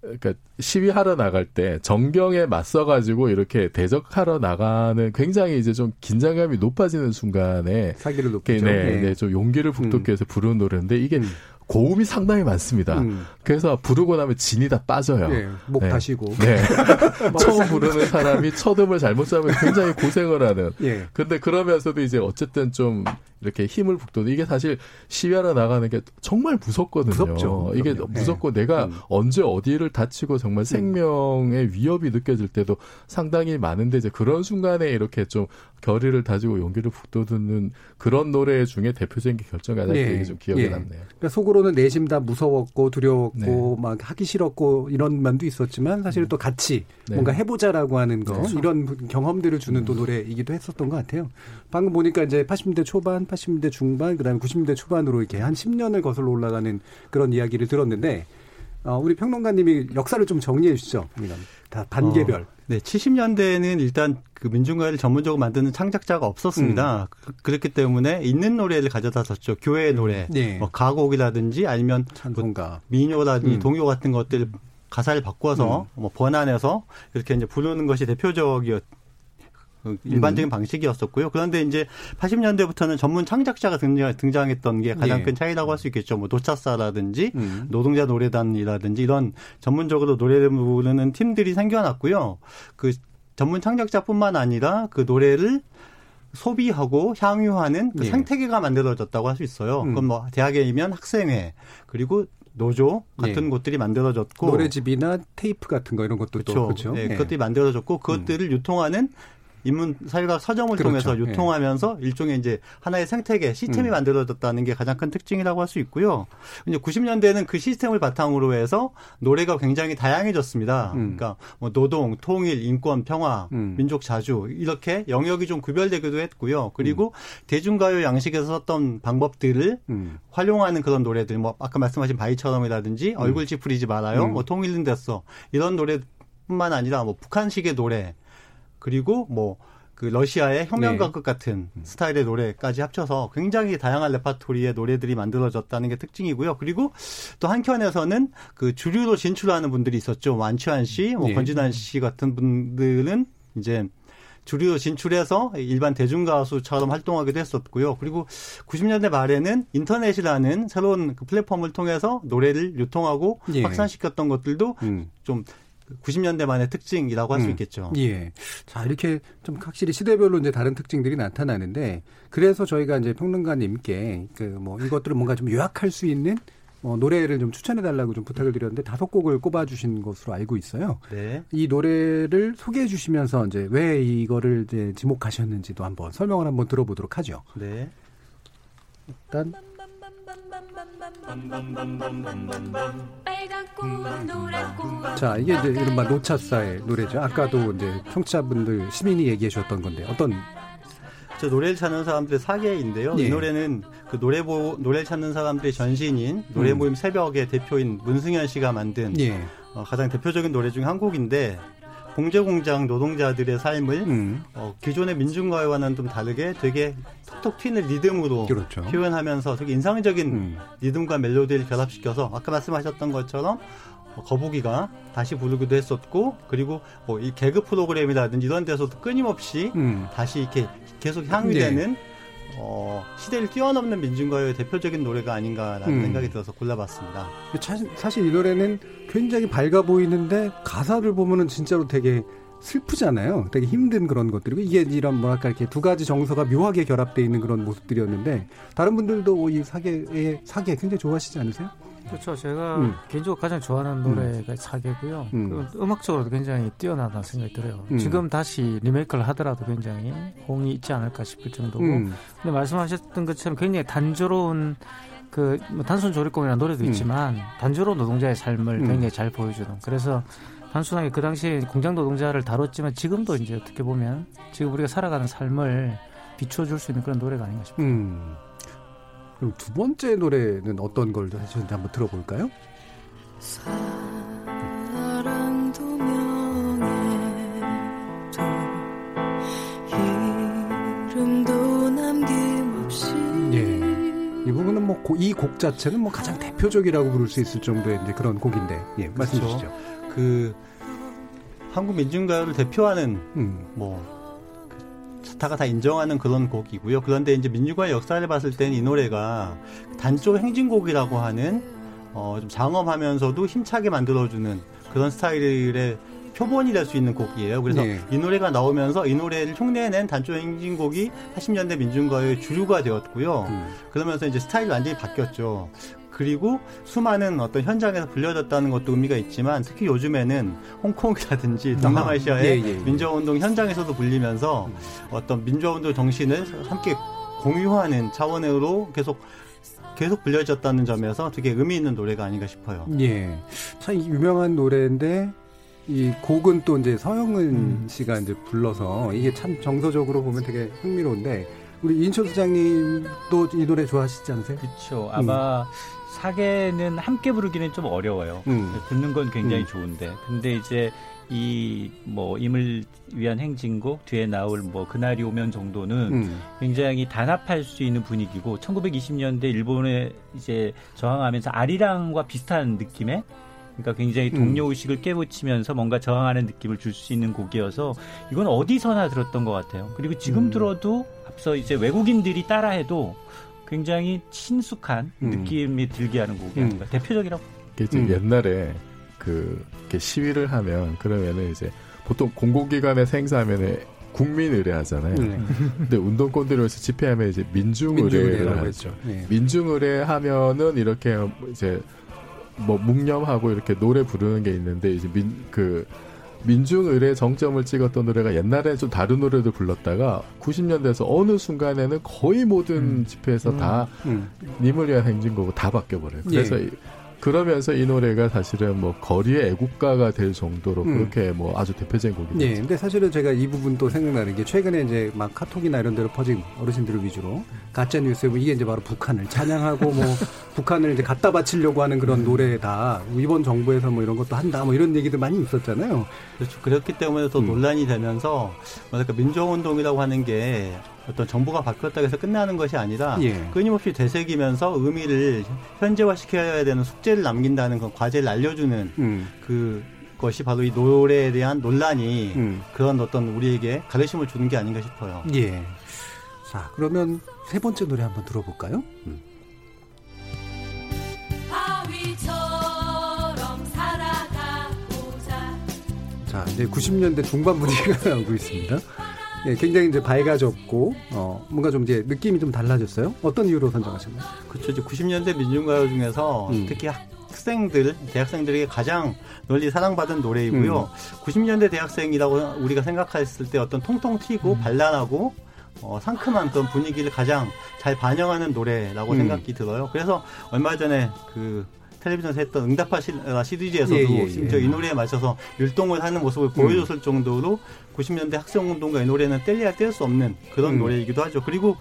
[SPEAKER 5] 그러니까 시위하러 나갈 때 정경에 맞서 가지고 이렇게 대적하러 나가는 굉장히 이제 좀 긴장감이 높아지는 순간에
[SPEAKER 1] 사기를 높게
[SPEAKER 5] 네, 네, 네, 좀 용기를 북돋게 해서 부르는 노래인데 이게 음. 고음이 상당히 많습니다. 음. 그래서 부르고 나면 진이 다 빠져요. 네,
[SPEAKER 1] 목 네. 다시고.
[SPEAKER 5] 네. 처음 부르는 사람이 첫 음을 잘못 잡으면 굉장히 고생을 하는. 예. 근데 그러면서도 이제 어쨌든 좀 이렇게 힘을 북돋는 이게 사실 시위하러 나가는 게 정말 무섭거든요.
[SPEAKER 1] 무섭죠.
[SPEAKER 5] 이게 네. 무섭고 내가 음. 언제 어디를 다치고 정말 음. 생명의 위협이 느껴질 때도 상당히 많은데 이제 그런 순간에 이렇게 좀 결의를 다지고 용기를 북돋는 그런 노래 중에 대표적인 게 결정가다 네. 이게 좀 기억에 네. 남네요.
[SPEAKER 1] 그러니까 속으로는 내심 다 무서웠고 두려웠고 네. 막 하기 싫었고 이런 면도 있었지만 사실 또 같이 네. 뭔가 해보자라고 하는 거 그렇죠. 이런 경험들을 주는 또 음. 노래이기도 했었던 것 같아요. 방금 보니까 이제 80년대 초반 80년대 중반 그다음에 90년대 초반으로 이렇게 한 10년을 거슬러 올라가는 그런 이야기를 들었는데 어, 우리 평론가님이 역사를 좀 정리해 주시죠. 다 단계별. 어,
[SPEAKER 18] 네, 70년대에는 일단 그 민중가요를 전문적으로 만드는 창작자가 없었습니다. 음. 그, 렇기 때문에 있는 노래를 가져다 썼죠. 교회 노래, 네. 뭐 가곡이라든지 아니면
[SPEAKER 1] 찬송가, 뭐
[SPEAKER 18] 민요라든지 음. 동요 같은 것들 가사를 바꿔서 음. 뭐 번안해서 이렇게 이제 부르는 것이 대표적이었. 그 일반적인 음. 방식이었었고요. 그런데 이제 80년대부터는 전문 창작자가 등장, 등장했던 게 가장 예. 큰 차이라고 할 수 있겠죠. 뭐 노차사라든지 음. 노동자 노래단이라든지 이런 전문적으로 노래를 부르는 팀들이 생겨났고요. 그 전문 창작자뿐만 아니라 그 노래를 소비하고 향유하는 그 예. 생태계가 만들어졌다고 할 수 있어요. 음. 그건 뭐 대학에이면 학생회 그리고 노조 같은 예. 곳들이 만들어졌고
[SPEAKER 1] 노래집이나 테이프 같은 거 이런 것도
[SPEAKER 18] 그렇죠. 그렇죠. 예, 예. 그것들이 만들어졌고 그것들을 음. 유통하는 인문 사회학 서점을 그렇죠. 통해서 예. 유통하면서 예. 일종의 이제 하나의 생태계 시스템이 음. 만들어졌다는 게 가장 큰 특징이라고 할 수 있고요. 이제 90년대에는 그 시스템을 바탕으로 해서 노래가 굉장히 다양해졌습니다. 음. 그러니까 뭐 노동, 통일, 인권, 평화, 음. 민족 자주 이렇게 영역이 좀 구별되기도 했고요. 그리고 음. 대중가요 양식에서 썼던 방법들을 음. 활용하는 그런 노래들, 뭐 아까 말씀하신 바위처럼이라든지 음. 얼굴 찌푸리지 말아요, 뭐 통일은 됐어 이런 노래 뿐만 아니라 뭐 북한식의 노래 그리고 뭐 그 러시아의 혁명가극 네. 같은 음. 스타일의 노래까지 합쳐서 굉장히 다양한 레파토리의 노래들이 만들어졌다는 게 특징이고요. 그리고 또 한켠에서는 그 주류로 진출하는 분들이 있었죠. 완치환 씨, 뭐 네. 권진환 씨 같은 분들은 이제 주류 진출해서 일반 대중 가수처럼 활동하기도 했었고요. 그리고 90년대 말에는 인터넷이라는 새로운 그 플랫폼을 통해서 노래를 유통하고 예. 확산시켰던 것들도 음. 좀 90년대 만의 특징이라고 할수 음. 있겠죠.
[SPEAKER 1] 예. 자, 이렇게 좀 확실히 시대별로 이제 다른 특징들이 나타나는데 그래서 저희가 이제 평론가님께 그 뭐 이것들을 뭔가 좀 요약할 수 있는 어, 노래를 좀 추천해 달라고 좀 부탁을 드렸는데 다섯 곡을 꼽아 주신 것으로 알고 있어요. 네. 이 노래를 소개해 주시면서 이제 왜 이거를 이제 지목하셨는지도 한번 설명을 한번 들어보도록 하죠. 네. 일단 자, 이게 이제 이른바 노차사의 노래죠. 아까도 이제 청취자분들 시민이 얘기해 주셨던 건데 어떤
[SPEAKER 18] 저 노래를 찾는 사람들의 사계인데요. 예. 이 노래는 그 노래보 노래를 찾는 사람들의 전신인 노래 음. 모임 새벽의 대표인 문승현 씨가 만든 예. 어, 가장 대표적인 노래 중 한 곡인데 봉제공장 노동자들의 삶을 음. 어, 기존의 민중가요와는 좀 다르게 되게 톡톡 튀는 리듬으로 그렇죠. 표현하면서 되게 인상적인 음. 리듬과 멜로디를 결합시켜서 아까 말씀하셨던 것처럼 어, 거북이가 다시 부르기도 했었고 그리고 뭐 이 개그 프로그램이라든지 이런 데서도 끊임없이 음. 다시 이렇게 계속 향유되는 네. 어, 시대를 뛰어넘는 민중가요의 대표적인 노래가 아닌가라는 음. 생각이 들어서 골라봤습니다.
[SPEAKER 1] 사실 이 노래는 굉장히 밝아 보이는데 가사를 보면은 진짜로 되게 슬프잖아요. 되게 힘든 그런 것들이고 이게 이런 뭐랄까 이렇게 두 가지 정서가 묘하게 결합되어 있는 그런 모습들이었는데 다른 분들도 이 사계의 사계 굉장히 좋아하시지 않으세요?
[SPEAKER 4] 그렇죠. 제가 음. 개인적으로 가장 좋아하는 음. 노래가 음. 사계고요. 음. 음악적으로도 굉장히 뛰어나다는 생각이 들어요. 음. 지금 다시 리메이크를 하더라도 굉장히 호응이 있지 않을까 싶을 정도고. 음. 근데 말씀하셨던 것처럼 굉장히 단조로운 그 뭐 단순 조립공이라는 노래도 음. 있지만 단조로운 노동자의 삶을 굉장히 잘 보여주는. 그래서 단순하게 그 당시에 공장 노동자를 다뤘지만 지금도 이제 어떻게 보면 지금 우리가 살아가는 삶을 비춰줄 수 있는 그런 노래가 아닌가 싶어요.
[SPEAKER 1] 그럼 두 번째 노래는 어떤 걸 하셨는지 한번 들어볼까요? 예. 이 부분은 뭐 이 곡 자체는 뭐 가장 대표적이라고 부를 수 있을 정도의 이제 그런 곡인데 예, 말씀 그렇죠. 주시죠.
[SPEAKER 18] 그 한국 민중가요를 대표하는 음. 뭐 스타가 다 인정하는 그런 곡이고요. 그런데 이제 민주과의 역사를 봤을 때는 이 노래가 단조 행진곡이라고 하는 어, 좀 장엄하면서도 힘차게 만들어주는 그런 스타일의 표본이 될 수 있는 곡이에요. 그래서 네. 이 노래가 나오면서 이 노래를 흉내낸 단조 행진곡이 80년대 민중가요의 주류가 되었고요. 음. 그러면서 이제 스타일이 완전히 바뀌었죠. 그리고 수많은 어떤 현장에서 불려졌다는 것도 의미가 있지만 특히 요즘에는 홍콩이라든지 동남아시아의 예, 예, 예. 민주화운동 현장에서도 불리면서 어떤 민주화운동 정신을 함께 공유하는 차원으로 계속 계속 불려졌다는 점에서 되게 의미 있는 노래가 아닌가 싶어요.
[SPEAKER 1] 예. 참 유명한 노래인데 이 곡은 또 이제 서영은 음. 씨가 이제 불러서 이게 참 정서적으로 보면 되게 흥미로운데 우리 인초 수장님도 이 노래 좋아하시지 않으세요?
[SPEAKER 3] 그렇죠. 아마 음. 사계는 함께 부르기는 좀 어려워요. 음. 듣는 건 굉장히 음. 좋은데. 근데 이제 이 뭐 임을 위한 행진곡 뒤에 나올 뭐 그날이 오면 정도는 음. 굉장히 단합할 수 있는 분위기고 1920년대 일본에 이제 저항하면서 아리랑과 비슷한 느낌의 그러니까 굉장히 동료 의식을 깨우치면서 뭔가 저항하는 느낌을 줄 수 있는 곡이어서 이건 어디서나 들었던 것 같아요. 그리고 지금 음. 들어도 앞서 이제 외국인들이 따라해도 굉장히 친숙한 음. 느낌이 들게 하는 곡이 아닌가. 음. 대표적이라고.
[SPEAKER 5] 이게 음. 옛날에 그 시위를 하면 그러면은 이제 보통 공공기관에 생사하면은 국민 의례하잖아요. 네. 근데 운동권들에서 집회하면 이제 민중 의례를 하죠. 네. 민중 의례 하면은 이렇게 이제 뭐 묵념하고 이렇게 노래 부르는 게 있는데 이제 민그 민중 의례 정점을 찍었던 노래가 옛날에 좀 다른 노래도 불렀다가 90년대에서 어느 순간에는 거의 모든 음. 집회에서 음. 다 음. 님을 위한 행진곡으로 다 바뀌어버려요. 그래서 예. 그러면서 이 노래가 사실은 뭐 거리의 애국가가 될 정도로 음. 그렇게 뭐 아주 대표적인 곡이죠.
[SPEAKER 1] 네, 근데 사실은 제가 이 부분도 생각나는 게 최근에 이제 막 카톡이나 이런 데로 퍼진 어르신들을 위주로 가짜 뉴스에 뭐 이게 이제 바로 북한을 찬양하고 뭐 북한을 이제 갖다 바치려고 하는 그런 노래다. 이번 정부에서 뭐 이런 것도 한다. 뭐 이런 얘기들 많이 있었잖아요.
[SPEAKER 18] 그렇죠. 그렇기 때문에 더 음. 논란이 되면서 뭐랄까 민주운동이라고 하는 게 어떤 정부가 바뀌었다고 해서 끝나는 것이 아니라 예. 끊임없이 되새기면서 의미를 현재화시켜야 되는 숙제를 남긴다는 그 과제를 알려주는 음. 그 것이 바로 이 노래에 대한 논란이 음. 그런 어떤 우리에게 가르침을 주는 게 아닌가 싶어요.
[SPEAKER 1] 예. 자, 그러면 세 번째 노래 한번 들어볼까요? 음. 자, 이제 90년대 중반 분위기가 나오고 있습니다. 예, 굉장히 이제 밝아졌고, 어, 뭔가 좀 이제 느낌이 좀 달라졌어요. 어떤 이유로 선정하셨나요?
[SPEAKER 18] 그렇죠. 이제 90년대 민중가요 중에서 음. 특히 학생들, 대학생들에게 가장 널리 사랑받은 노래이고요. 음. 90년대 대학생이라고 우리가 생각했을 때 어떤 통통 튀고 음. 발랄하고 어, 상큼한 그런 분위기를 가장 잘 반영하는 노래라고 음. 생각이 들어요. 그래서 얼마 전에 그 텔레비전에서 했던 응답하 시리즈에서도 예, 예, 예. 심지어 이 노래에 맞춰서 율동을 하는 모습을 음. 보여줬을 정도로 90년대 학생운동가 이 노래는 뗄래야 뗄 수 없는 그런 음. 노래이기도 하죠. 그리고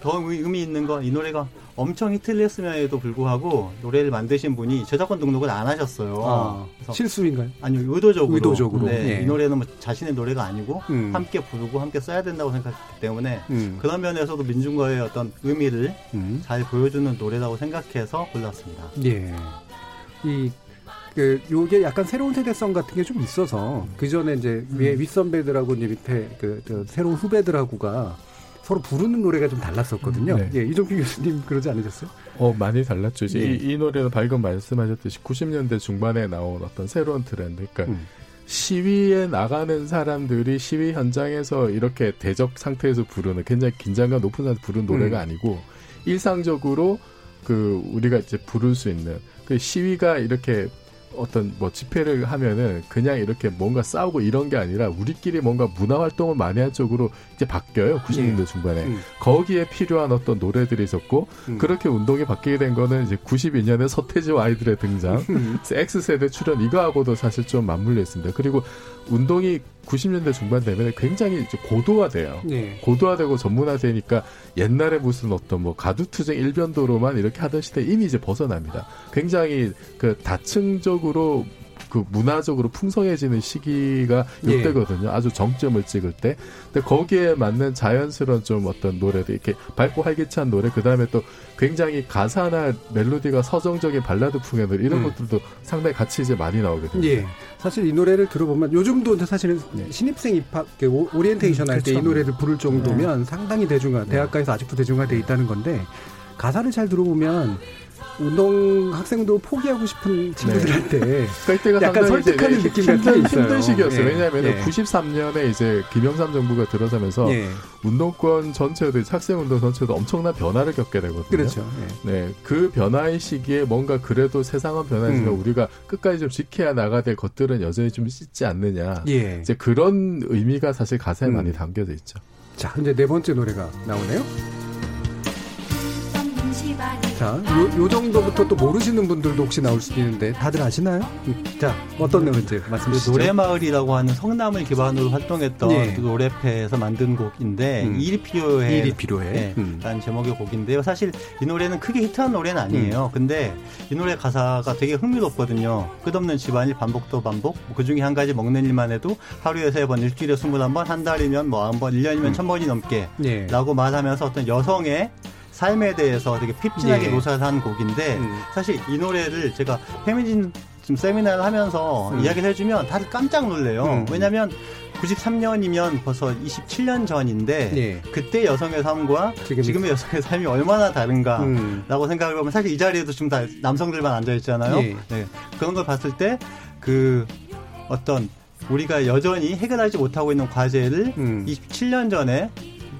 [SPEAKER 18] 더 의미 있는 건 이 노래가 엄청 히트를 했음에도 불구하고 노래를 만드신 분이 저작권 등록을 안 하셨어요. 아,
[SPEAKER 1] 실수인가요?
[SPEAKER 18] 아니요, 의도적으로.
[SPEAKER 1] 의도적으로.
[SPEAKER 18] 네, 예. 이 노래는 뭐 자신의 노래가 아니고 음. 함께 부르고 함께 써야 된다고 생각했기 때문에 음. 그런 면에서도 민중과의 어떤 의미를 음. 잘 보여주는 노래라고 생각해서 골랐습니다.
[SPEAKER 1] 예. 이, 그, 요게 약간 새로운 세대성 같은 게 좀 있어서 그 전에 이제 위에 음. 윗선배들하고 이제 밑에 그, 그 새로운 후배들하고가 서로 부르는 노래가 좀 달랐었거든요. 네. 예, 이종필 교수님 그러지 않으셨어요?
[SPEAKER 5] 어, 많이 달랐죠. 네. 이, 이 노래는 방금 말씀하셨듯이 90년대 중반에 나온 어떤 새로운 트렌드. 그러니까 음. 시위에 나가는 사람들이 시위 현장에서 이렇게 대적 상태에서 부르는 굉장히 긴장감 높은 상태에서 부르는 노래가 음. 아니고 일상적으로 그 우리가 이제 부를 수 있는 그 시위가 이렇게 어떤 뭐 집회를 하면은 그냥 이렇게 뭔가 싸우고 이런 게 아니라 우리끼리 뭔가 문화 활동을 많이 한 쪽으로 이제 바뀌어요. 90년대 예. 중반에. 음. 거기에 필요한 어떤 노래들이 있었고 음. 그렇게 운동이 바뀌게 된 거는 이제 92년에 서태지와 아이들의 등장, 음. X세대 출연 이거하고도 사실 좀 맞물려 있습니다. 그리고 운동이 90년대 중반 되면 굉장히 이제 고도화돼요. 네. 고도화되고 전문화되니까 옛날에 무슨 어떤 뭐 가두투쟁 일변도로만 이렇게 하던 시대 이미 이제 벗어납니다. 굉장히 그 다층적으로 그 문화적으로 풍성해지는 시기가 예. 이때거든요. 예. 아주 정점을 찍을 때. 근데 거기에 맞는 자연스러운 좀 어떤 노래들 이렇게 밝고 활기찬 노래 그 다음에 또 굉장히 가사나 멜로디가 서정적인 발라드 풍의 노래 이런 음. 것들도 상당히 같이 이제 많이 나오거든요.
[SPEAKER 1] 예. 사실 이 노래를 들어보면 요즘도 사실은 네. 신입생 입학 오리엔테이션 음, 할때이 그렇죠. 노래를 부를 정도면 네. 상당히 대중화 네. 대학가에서 아직도 대중화돼 있다는 건데 가사를 잘 들어보면 운동 학생도 포기하고 싶은 친구들한테 네. 그때가 약간 설득하는 느낌
[SPEAKER 5] 힘든, 같은 게 있어요. 힘든 시기였어요. 네. 왜냐하면 네. 93년에 이제 김영삼 정부가 들어서면서 네. 운동권 전체도 학생 운동 전체도 엄청난 변화를 겪게 되거든요.
[SPEAKER 1] 그렇죠.
[SPEAKER 5] 네. 네. 그 변화의 시기에 뭔가 그래도 세상은 변하지만 음. 우리가 끝까지 좀 지켜야 나가야 될 것들은 여전히 좀 있지 않느냐. 예. 이제 그런 의미가 사실 가사에 음. 많이 담겨져 있죠.
[SPEAKER 1] 자, 이제 네 번째 노래가 나오네요. 자, 요, 요 정도부터 또 모르시는 분들도 혹시 나올 수도 있는데 다들 아시나요? 음, 자, 어떤 노래인지 말씀 주시죠.
[SPEAKER 18] 노래마을이라고 하는 성남을 기반으로 활동했던 네. 그 노래패에서 만든 곡인데 음. 일이 필요해.
[SPEAKER 1] 일이 필요해. 네,
[SPEAKER 18] 음. 라는 제목의 곡인데요. 사실 이 노래는 크게 히트한 노래는 아니에요. 음. 근데 이 노래 가사가 되게 흥미롭거든요. 끝없는 집안일 반복도 반복. 뭐 그중에 한 가지 먹는 일만 해도 하루에 세 번, 일주일에 스물한 번, 한 달이면 뭐 한 번, 일년이면 음. 천 번이 넘게. 네. 라고 말하면서 어떤 여성의 삶에 대해서 되게 핍진하게 예. 묘사를 한 곡인데 음. 사실 이 노래를 제가 페미니즘 세미나를 하면서 음. 이야기를 해주면 다들 깜짝 놀래요. 음. 왜냐하면 93년이면 벌써 27년 전인데 예. 그때 여성의 삶과 지금... 의 여성의 삶이 얼마나 다른가라고 음. 생각을 하면 사실 이 자리에도 지금 다 남성들만 앉아 있잖아요. 예. 네. 그런 걸 봤을 때 그 어떤 우리가 여전히 해결하지 못하고 있는 과제를 음. 27년 전에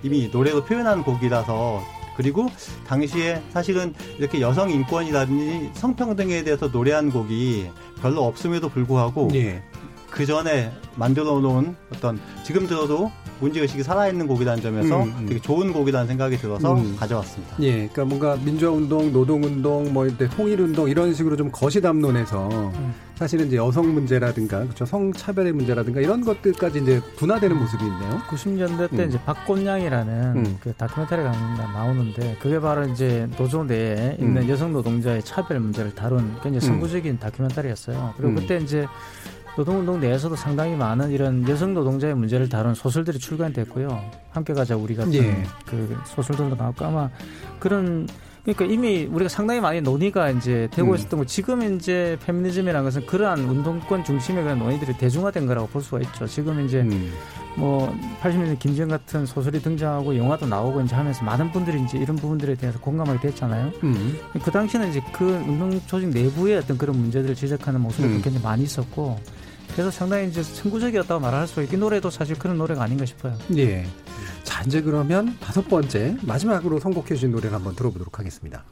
[SPEAKER 18] 이미 노래로 표현한 곡이라서 그리고 당시에 사실은 이렇게 여성 인권이라든지 성평등에 대해서 노래한 곡이 별로 없음에도 불구하고 예. 그 전에 만들어 놓은 어떤 지금 들어도 문제의식이 살아있는 곡이라는 점에서 음, 음. 되게 좋은 곡이라는 생각이 들어서 음. 가져왔습니다.
[SPEAKER 1] 예, 그러니까 뭔가 민주화운동, 노동운동, 뭐 이때 통일운동 이런 식으로 좀 거시담론에서 음. 사실은 이제 여성 문제라든가 그렇죠 성차별의 문제라든가 이런 것들까지 이제 분화되는 모습이 있네요.
[SPEAKER 4] 90년대 때 음. 이제 박곤양이라는 음. 그 다큐멘터리가 나오는데 그게 바로 이제 노조 내에 있는 음. 여성 노동자의 차별 문제를 다룬 굉장히 선구적인 다큐멘터리였어요. 그리고 그때 이제 노동운동 내에서도 상당히 많은 이런 여성 노동자의 문제를 다룬 소설들이 출간됐고요. 함께 가자 우리 같은 예. 그 소설들도 나왔고 아마 그런 그러니까 이미 우리가 상당히 많이 논의가 이제 되고 음. 있었던 거 지금 이제 페미니즘이라는 것은 그러한 운동권 중심의 그런 논의들이 대중화된 거라고 볼 수가 있죠. 지금 이제 음. 뭐 80년대 김지영 같은 소설이 등장하고 영화도 나오고 이제 하면서 많은 분들이 이제 이런 부분들에 대해서 공감하게 됐잖아요. 음. 그 당시에는 이제 그 운동 조직 내부의 어떤 그런 문제들을 지적하는 모습이 음. 굉장히 많이 있었고 그래서 상당히 이제 선구적이었다고 말할 수 있고 이 노래도 사실 그런 노래가 아닌가 싶어요.
[SPEAKER 1] 예. 자, 이제 그러면 다섯 번째 마지막으로 선곡해 주신 노래를 한번 들어보도록 하겠습니다.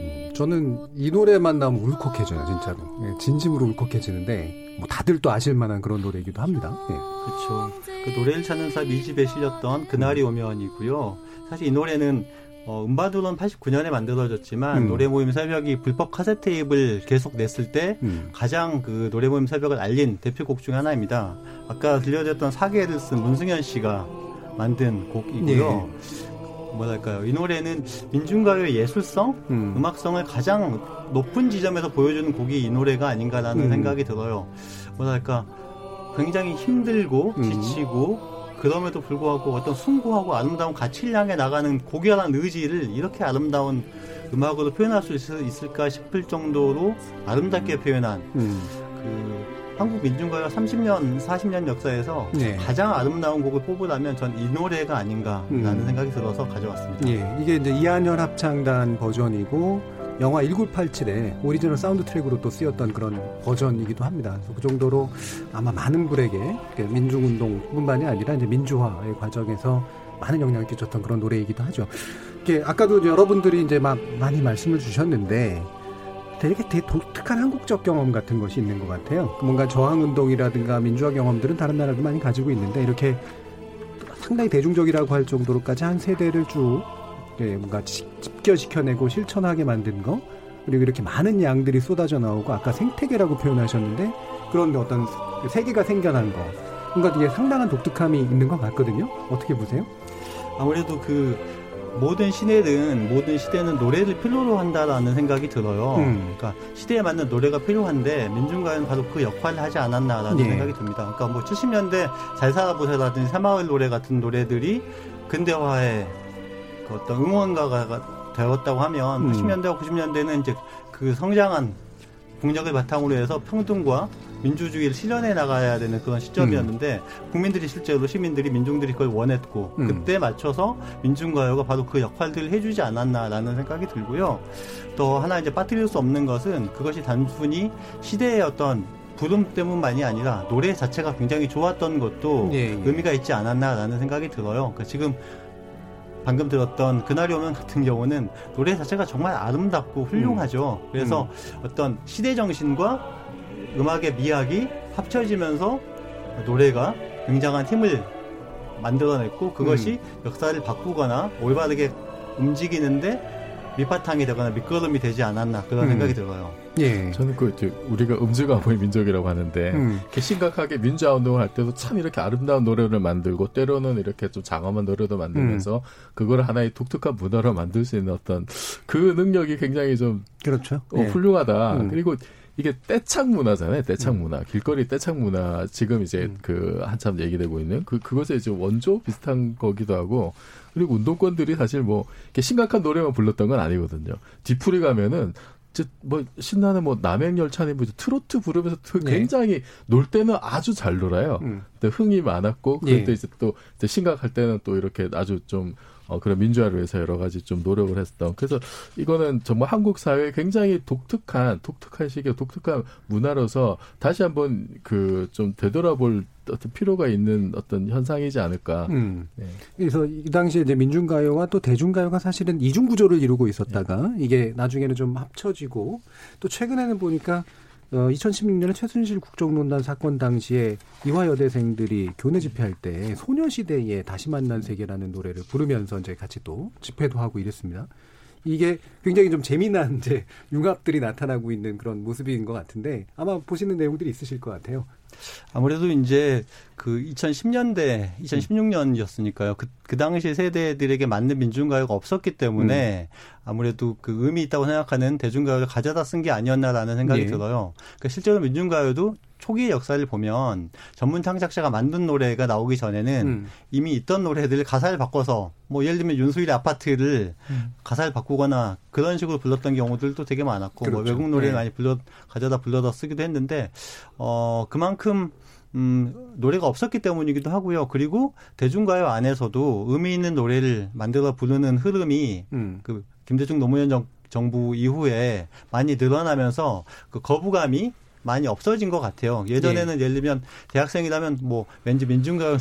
[SPEAKER 1] 음, 저는 이 노래만 나오면 울컥해져요, 진짜로. 예, 진심으로 울컥해지는데, 뭐 다들 또 아실 만한 그런 노래이기도 합니다. 예.
[SPEAKER 18] 그렇죠. 그 노래를 찾는 사람 이 집에 실렸던 그날이 오면이고요. 사실 이 노래는 어, 음반으로는 89년에 만들어졌지만 음. 노래 모임 새벽이 불법 카세트 테이프를 계속 냈을 때 음. 가장 그 노래 모임 새벽을 알린 대표곡 중 하나입니다. 아까 들려드렸던 사계를 쓴 문승현 씨가 만든 곡이고요. 네. 뭐랄까요 이 노래는 민중가요의 예술성, 음. 악성을 가장 높은 지점에서 보여주는 곡이 이 노래가 아닌가라는 음. 생각이 들어요. 뭐랄까 굉장히 힘들고 음. 지치고 그럼에도 불구하고 어떤 숭고하고 아름다운 가치를 향해 나가는 고결한 의지를 이렇게 아름다운 음악으로 표현할 수 있, 을 까 싶을 정도로 아름답게 표현한 음. 그 한국 민중가요 30년, 40년 역사에서 네. 가장 아름다운 곡을 뽑으라면 전 이 노래가 아닌가라는 음. 생각이 들어서 가져왔습니다.
[SPEAKER 1] 예, 이게 이제 이한열 합창단 버전이고 영화 1987의 오리지널 사운드 트랙으로 또 쓰였던 그런 버전이기도 합니다. 그 정도로 아마 많은 분에게 민중운동뿐만이 아니라 이제 민주화의 과정에서 많은 영향을 끼쳤던 그런 노래이기도 하죠. 이게 아까도 여러분들이 이제 막 많이 말씀을 주셨는데 되게, 되게 독특한 한국적 경험 같은 것이 있는 것 같아요. 뭔가 저항운동이라든가 민주화 경험들은 다른 나라도 많이 가지고 있는데 이렇게 상당히 대중적이라고 할 정도로까지 한 세대를 쭉 예, 뭔가 집결시켜내고 실천하게 만든 거 그리고 이렇게 많은 양들이 쏟아져 나오고 아까 생태계라고 표현하셨는데 그런 어떤 세계가 생겨난 거 뭔가 이게 상당한 독특함이 있는 것 같거든요. 어떻게 보세요?
[SPEAKER 18] 아무래도 그 모든 시대는 모든 시대는 노래를 필요로 한다라는 생각이 들어요. 음. 그러니까 시대에 맞는 노래가 필요한데 민중가요는 바로 그 역할을 하지 않았나라는 예. 생각이 듭니다. 그러니까 뭐 70년대 잘 살아보세라든지 새마을 노래 같은 노래들이 근대화에 그 어떤 응원가가 되었다고 하면 음. 80년대와 90년대는 이제 그 성장한 국력을 바탕으로 해서 평등과 민주주의를 실현해 나가야 되는 그런 시점이었는데 음. 국민들이 실제로 시민들이 민중들이 그걸 원했고 음. 그때 맞춰서 민중가요가 바로 그 역할들을 해주지 않았나라는 생각이 들고요. 또 하나 이제 빠뜨릴 수 없는 것은 그것이 단순히 시대의 어떤 부름 때문만이 아니라 노래 자체가 굉장히 좋았던 것도 예, 예. 의미가 있지 않았나라는 생각이 들어요. 그러니까 지금 방금 들었던 그날이 오면 같은 경우는 노래 자체가 정말 아름답고 훌륭하죠. 음. 그래서 음. 어떤 시대 정신과 음악의 미학이 합쳐지면서 노래가 굉장한 힘을 만들어냈고 그것이 음. 역사를 바꾸거나 올바르게 움직이는데 밑바탕이 되거나 밑거름이 되지 않았나 그런 음. 생각이 들어요.
[SPEAKER 5] 예. 저는 그 우리가 음주가 보의 민족이라고 하는데 음. 이렇게 심각하게 민주화 운동을 할 때도 참 이렇게 아름다운 노래를 만들고 때로는 이렇게 좀 장엄한 노래도 만들면서 음. 그걸 하나의 독특한 문화로 만들 수 있는 어떤 그 능력이 굉장히 좀
[SPEAKER 1] 그렇죠.
[SPEAKER 5] 어, 예. 훌륭하다. 음. 그리고 이게 떼창 문화잖아요. 떼창 음. 문화. 길거리 떼창 문화. 지금 이제 음. 그 한참 얘기되고 있는 그 그것의 이제 원조 비슷한 거기도 하고 그리고 운동권들이 사실 뭐 이렇게 심각한 노래만 불렀던 건 아니거든요. 뒤풀이 가면은 뭐 신나는 뭐 남행 열차니 뭐 트로트 부르면서 네. 굉장히 네. 놀 때는 아주 잘 놀아요. 음. 근데 흥이 많았고 그런데 네. 이제 또 이제 심각할 때는 또 이렇게 아주 좀 어, 그런 민주화를 위해서 여러 가지 좀 노력을 했었던. 그래서 이거는 정말 한국 사회에 굉장히 독특한, 독특한 시기에 독특한 문화로서 다시 한번 그 좀 되돌아볼 어떤 필요가 있는 어떤 현상이지 않을까. 음.
[SPEAKER 1] 네. 그래서 이 당시에 이제 민중가요와 또 대중가요가 사실은 이중 구조를 이루고 있었다가 네. 이게 나중에는 좀 합쳐지고 또 최근에는 보니까 어, 2016년에 최순실 국정농단 사건 당시에 이화 여대생들이 교내 집회할 때 소녀시대의 다시 만난 세계라는 노래를 부르면서 이제 같이 또 집회도 하고 이랬습니다. 이게 굉장히 좀 재미난 이제 융합들이 나타나고 있는 그런 모습인 것 같은데 아마 보시는 내용들이 있으실 것 같아요.
[SPEAKER 18] 아무래도 이제 그 2010년대, 2016년이었으니까요. 그, 그 당시 세대들에게 맞는 민중가요가 없었기 때문에 음. 아무래도 그 의미 있다고 생각하는 대중가요를 가져다 쓴 게 아니었나라는 생각이 예. 들어요. 그러니까 실제로 민중가요도 초기의 역사를 보면 전문 창작자가 만든 노래가 나오기 전에는 음. 이미 있던 노래들을 가사를 바꿔서 뭐 예를 들면 윤수일의 아파트를 음. 가사를 바꾸거나 그런 식으로 불렀던 경우들도 되게 많았고 뭐 그렇죠. 뭐 외국 노래를 네. 많이 불러 가져다 불러다 쓰기도 했는데 어 그만큼 음, 노래가 없었기 때문이기도 하고요. 그리고 대중가요 안에서도 의미 있는 노래를 만들어 부르는 흐름이 음. 그 김대중 노무현 정, 정부 이후에 많이 늘어나면서 그 거부감이 많이 없어진 것 같아요. 예전에는 예. 예를 들면 대학생이라면 뭐 왠지 민중가요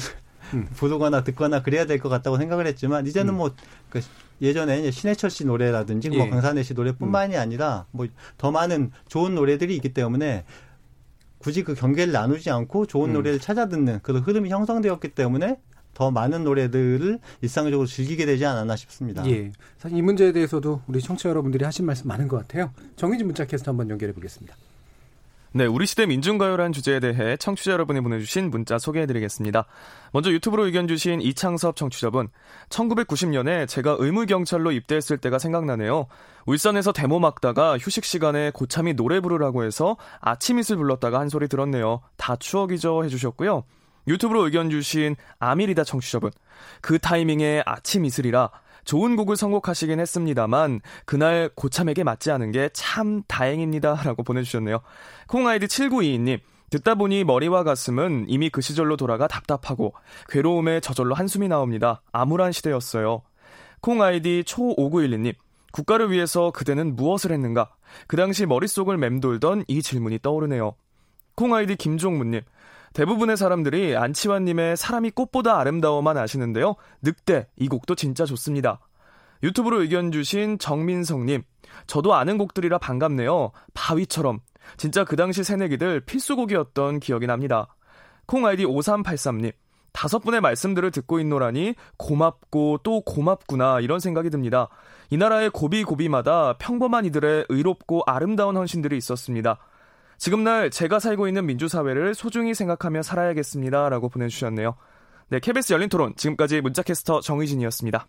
[SPEAKER 18] 음. 부르거나 듣거나 그래야 될 것 같다고 생각을 했지만 이제는 음. 뭐그 예전에 신해철 씨 노래라든지 뭐 예. 뭐 강산혜 씨 노래뿐만이 음. 아니라 뭐 더 많은 좋은 노래들이 있기 때문에 굳이 그 경계를 나누지 않고 좋은 음. 노래를 찾아 듣는 그런 흐름이 형성되었기 때문에 더 많은 노래들을 일상적으로 즐기게 되지 않았나 싶습니다.
[SPEAKER 1] 예. 사실 이 문제에 대해서도 우리 청취자 여러분들이 하신 말씀 많은 것 같아요. 정희진 문자 캐스터 한번 연결해 보겠습니다.
[SPEAKER 12] 네, 우리 시대 민중가요라는 주제에 대해 청취자 여러분이 보내주신 문자 소개해드리겠습니다. 먼저 유튜브로 의견 주신 이창섭 청취자분. 1990년에 제가 의무경찰로 입대했을 때가 생각나네요. 울산에서 데모 막다가 휴식 시간에 고참이 노래 부르라고 해서 아침 이슬 불렀다가 한 소리 들었네요. 다 추억이죠 해주셨고요. 유튜브로 의견 주신 아미리다 청취자분. 그 타이밍에 아침 이슬이라 좋은 곡을 선곡하시긴 했습니다만 그날 고참에게 맞지 않은 게 참 다행입니다 라고 보내주셨네요. 콩 아이디 7922님. 듣다 보니 머리와 가슴은 이미 그 시절로 돌아가 답답하고 괴로움에 저절로 한숨이 나옵니다. 암울한 시대였어요. 콩 아이디 초5912님. 국가를 위해서 그대는 무엇을 했는가? 그 당시 머릿속을 맴돌던 이 질문이 떠오르네요. 콩 아이디 김종문님. 대부분의 사람들이 안치환님의 사람이 꽃보다 아름다워만 아시는데요. 늑대 이 곡도 진짜 좋습니다. 유튜브로 의견 주신 정민성님. 저도 아는 곡들이라 반갑네요. 바위처럼. 진짜 그 당시 새내기들 필수곡이었던 기억이 납니다. 콩 아이디 5383님. 다섯 분의 말씀들을 듣고 있노라니 고맙고 또 고맙구나 이런 생각이 듭니다. 이 나라의 고비고비마다 평범한 이들의 의롭고 아름다운 헌신들이 있었습니다. 지금 날 제가 살고 있는 민주사회를 소중히 생각하며 살아야겠습니다. 라고 보내주셨네요. 네, KBS 열린 토론. 지금까지 문자캐스터 정의진이었습니다.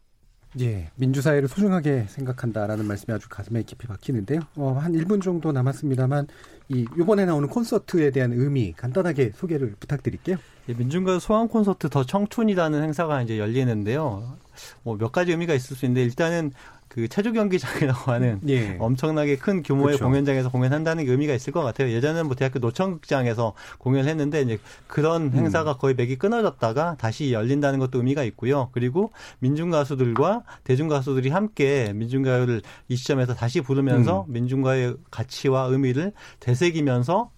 [SPEAKER 1] 예, 민주사회를 소중하게 생각한다라는 말씀이 아주 가슴에 깊이 박히는데요. 어, 한 1분 정도 남았습니다만, 이, 요번에 나오는 콘서트에 대한 의미 간단하게 소개를 부탁드릴게요.
[SPEAKER 18] 예, 민중가 소환 콘서트 더 청춘이라는 행사가 이제 열리는데요. 뭐 몇 가지 의미가 있을 수 있는데, 일단은 그 체조 경기장이라고 하는 예. 엄청나게 큰 규모의 그렇죠. 공연장에서 공연한다는 게 의미가 있을 것 같아요. 예전에는 뭐 대학교 노천극장에서 공연을 했는데 이제 그런 음. 행사가 거의 맥이 끊어졌다가 다시 열린다는 것도 의미가 있고요. 그리고 민중 가수들과 대중 가수들이 함께 민중 가요를 이 시점에서 다시 부르면서 음. 민중 가요의 가치와 의미를 되새기면서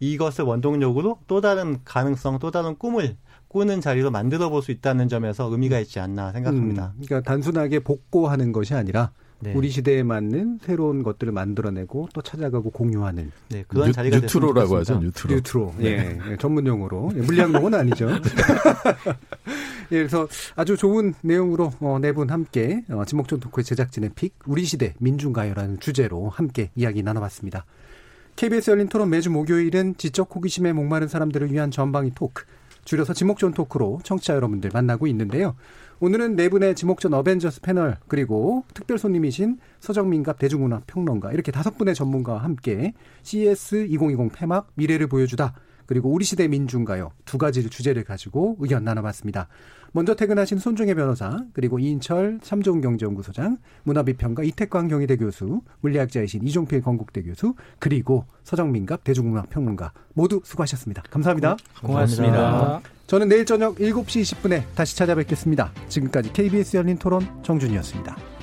[SPEAKER 18] 이것을 원동력으로 또 다른 가능성, 또 다른 꿈을 꾸는 자리로 만들어 볼 수 있다는 점에서 의미가 있지 않나 생각합니다.
[SPEAKER 1] 음, 그러니까 단순하게 복고하는 것이 아니라 네. 우리 시대에 맞는 새로운 것들을 만들어내고 또 찾아가고 공유하는
[SPEAKER 18] 네, 그런 new, 자리가
[SPEAKER 5] newtro라고 하죠.
[SPEAKER 1] newtro. newtro. 네. 예, 전문 용어로 예, 물리학 용어는 아니죠. 예, 그래서 아주 좋은 내용으로 어, 네분 함께 어, 지목전 토크의 제작진의 pick 우리 시대 민중가요라는 주제로 함께 이야기 나눠봤습니다. KBS 열린 토론 매주 목요일은 지적 호기심에 목마른 사람들을 위한 전방위 토크 줄여서 지목전 토크로 청취자 여러분들 만나고 있는데요. 오늘은 네 분의 지목전 어벤져스 패널 그리고 특별 손님이신 서정민갑 대중문화 평론가 이렇게 다섯 분의 전문가와 함께 CS 2020 폐막 미래를 보여주다 그리고 우리 시대 민중가요 두 가지 주제를 가지고 의견 나눠봤습니다. 먼저 퇴근하신 손중혜 변호사, 그리고 이인철 삼종경제연구소장, 문화비평가 이태광 경희대 교수, 물리학자이신 이종필 건국대 교수, 그리고 서정민갑 대중문화평론가 모두 수고하셨습니다. 감사합니다.
[SPEAKER 3] 고맙습니다. 고맙습니다.
[SPEAKER 1] 저는 내일 저녁 7시 20분에 다시 찾아뵙겠습니다. 지금까지 KBS 열린 토론 정준이었습니다.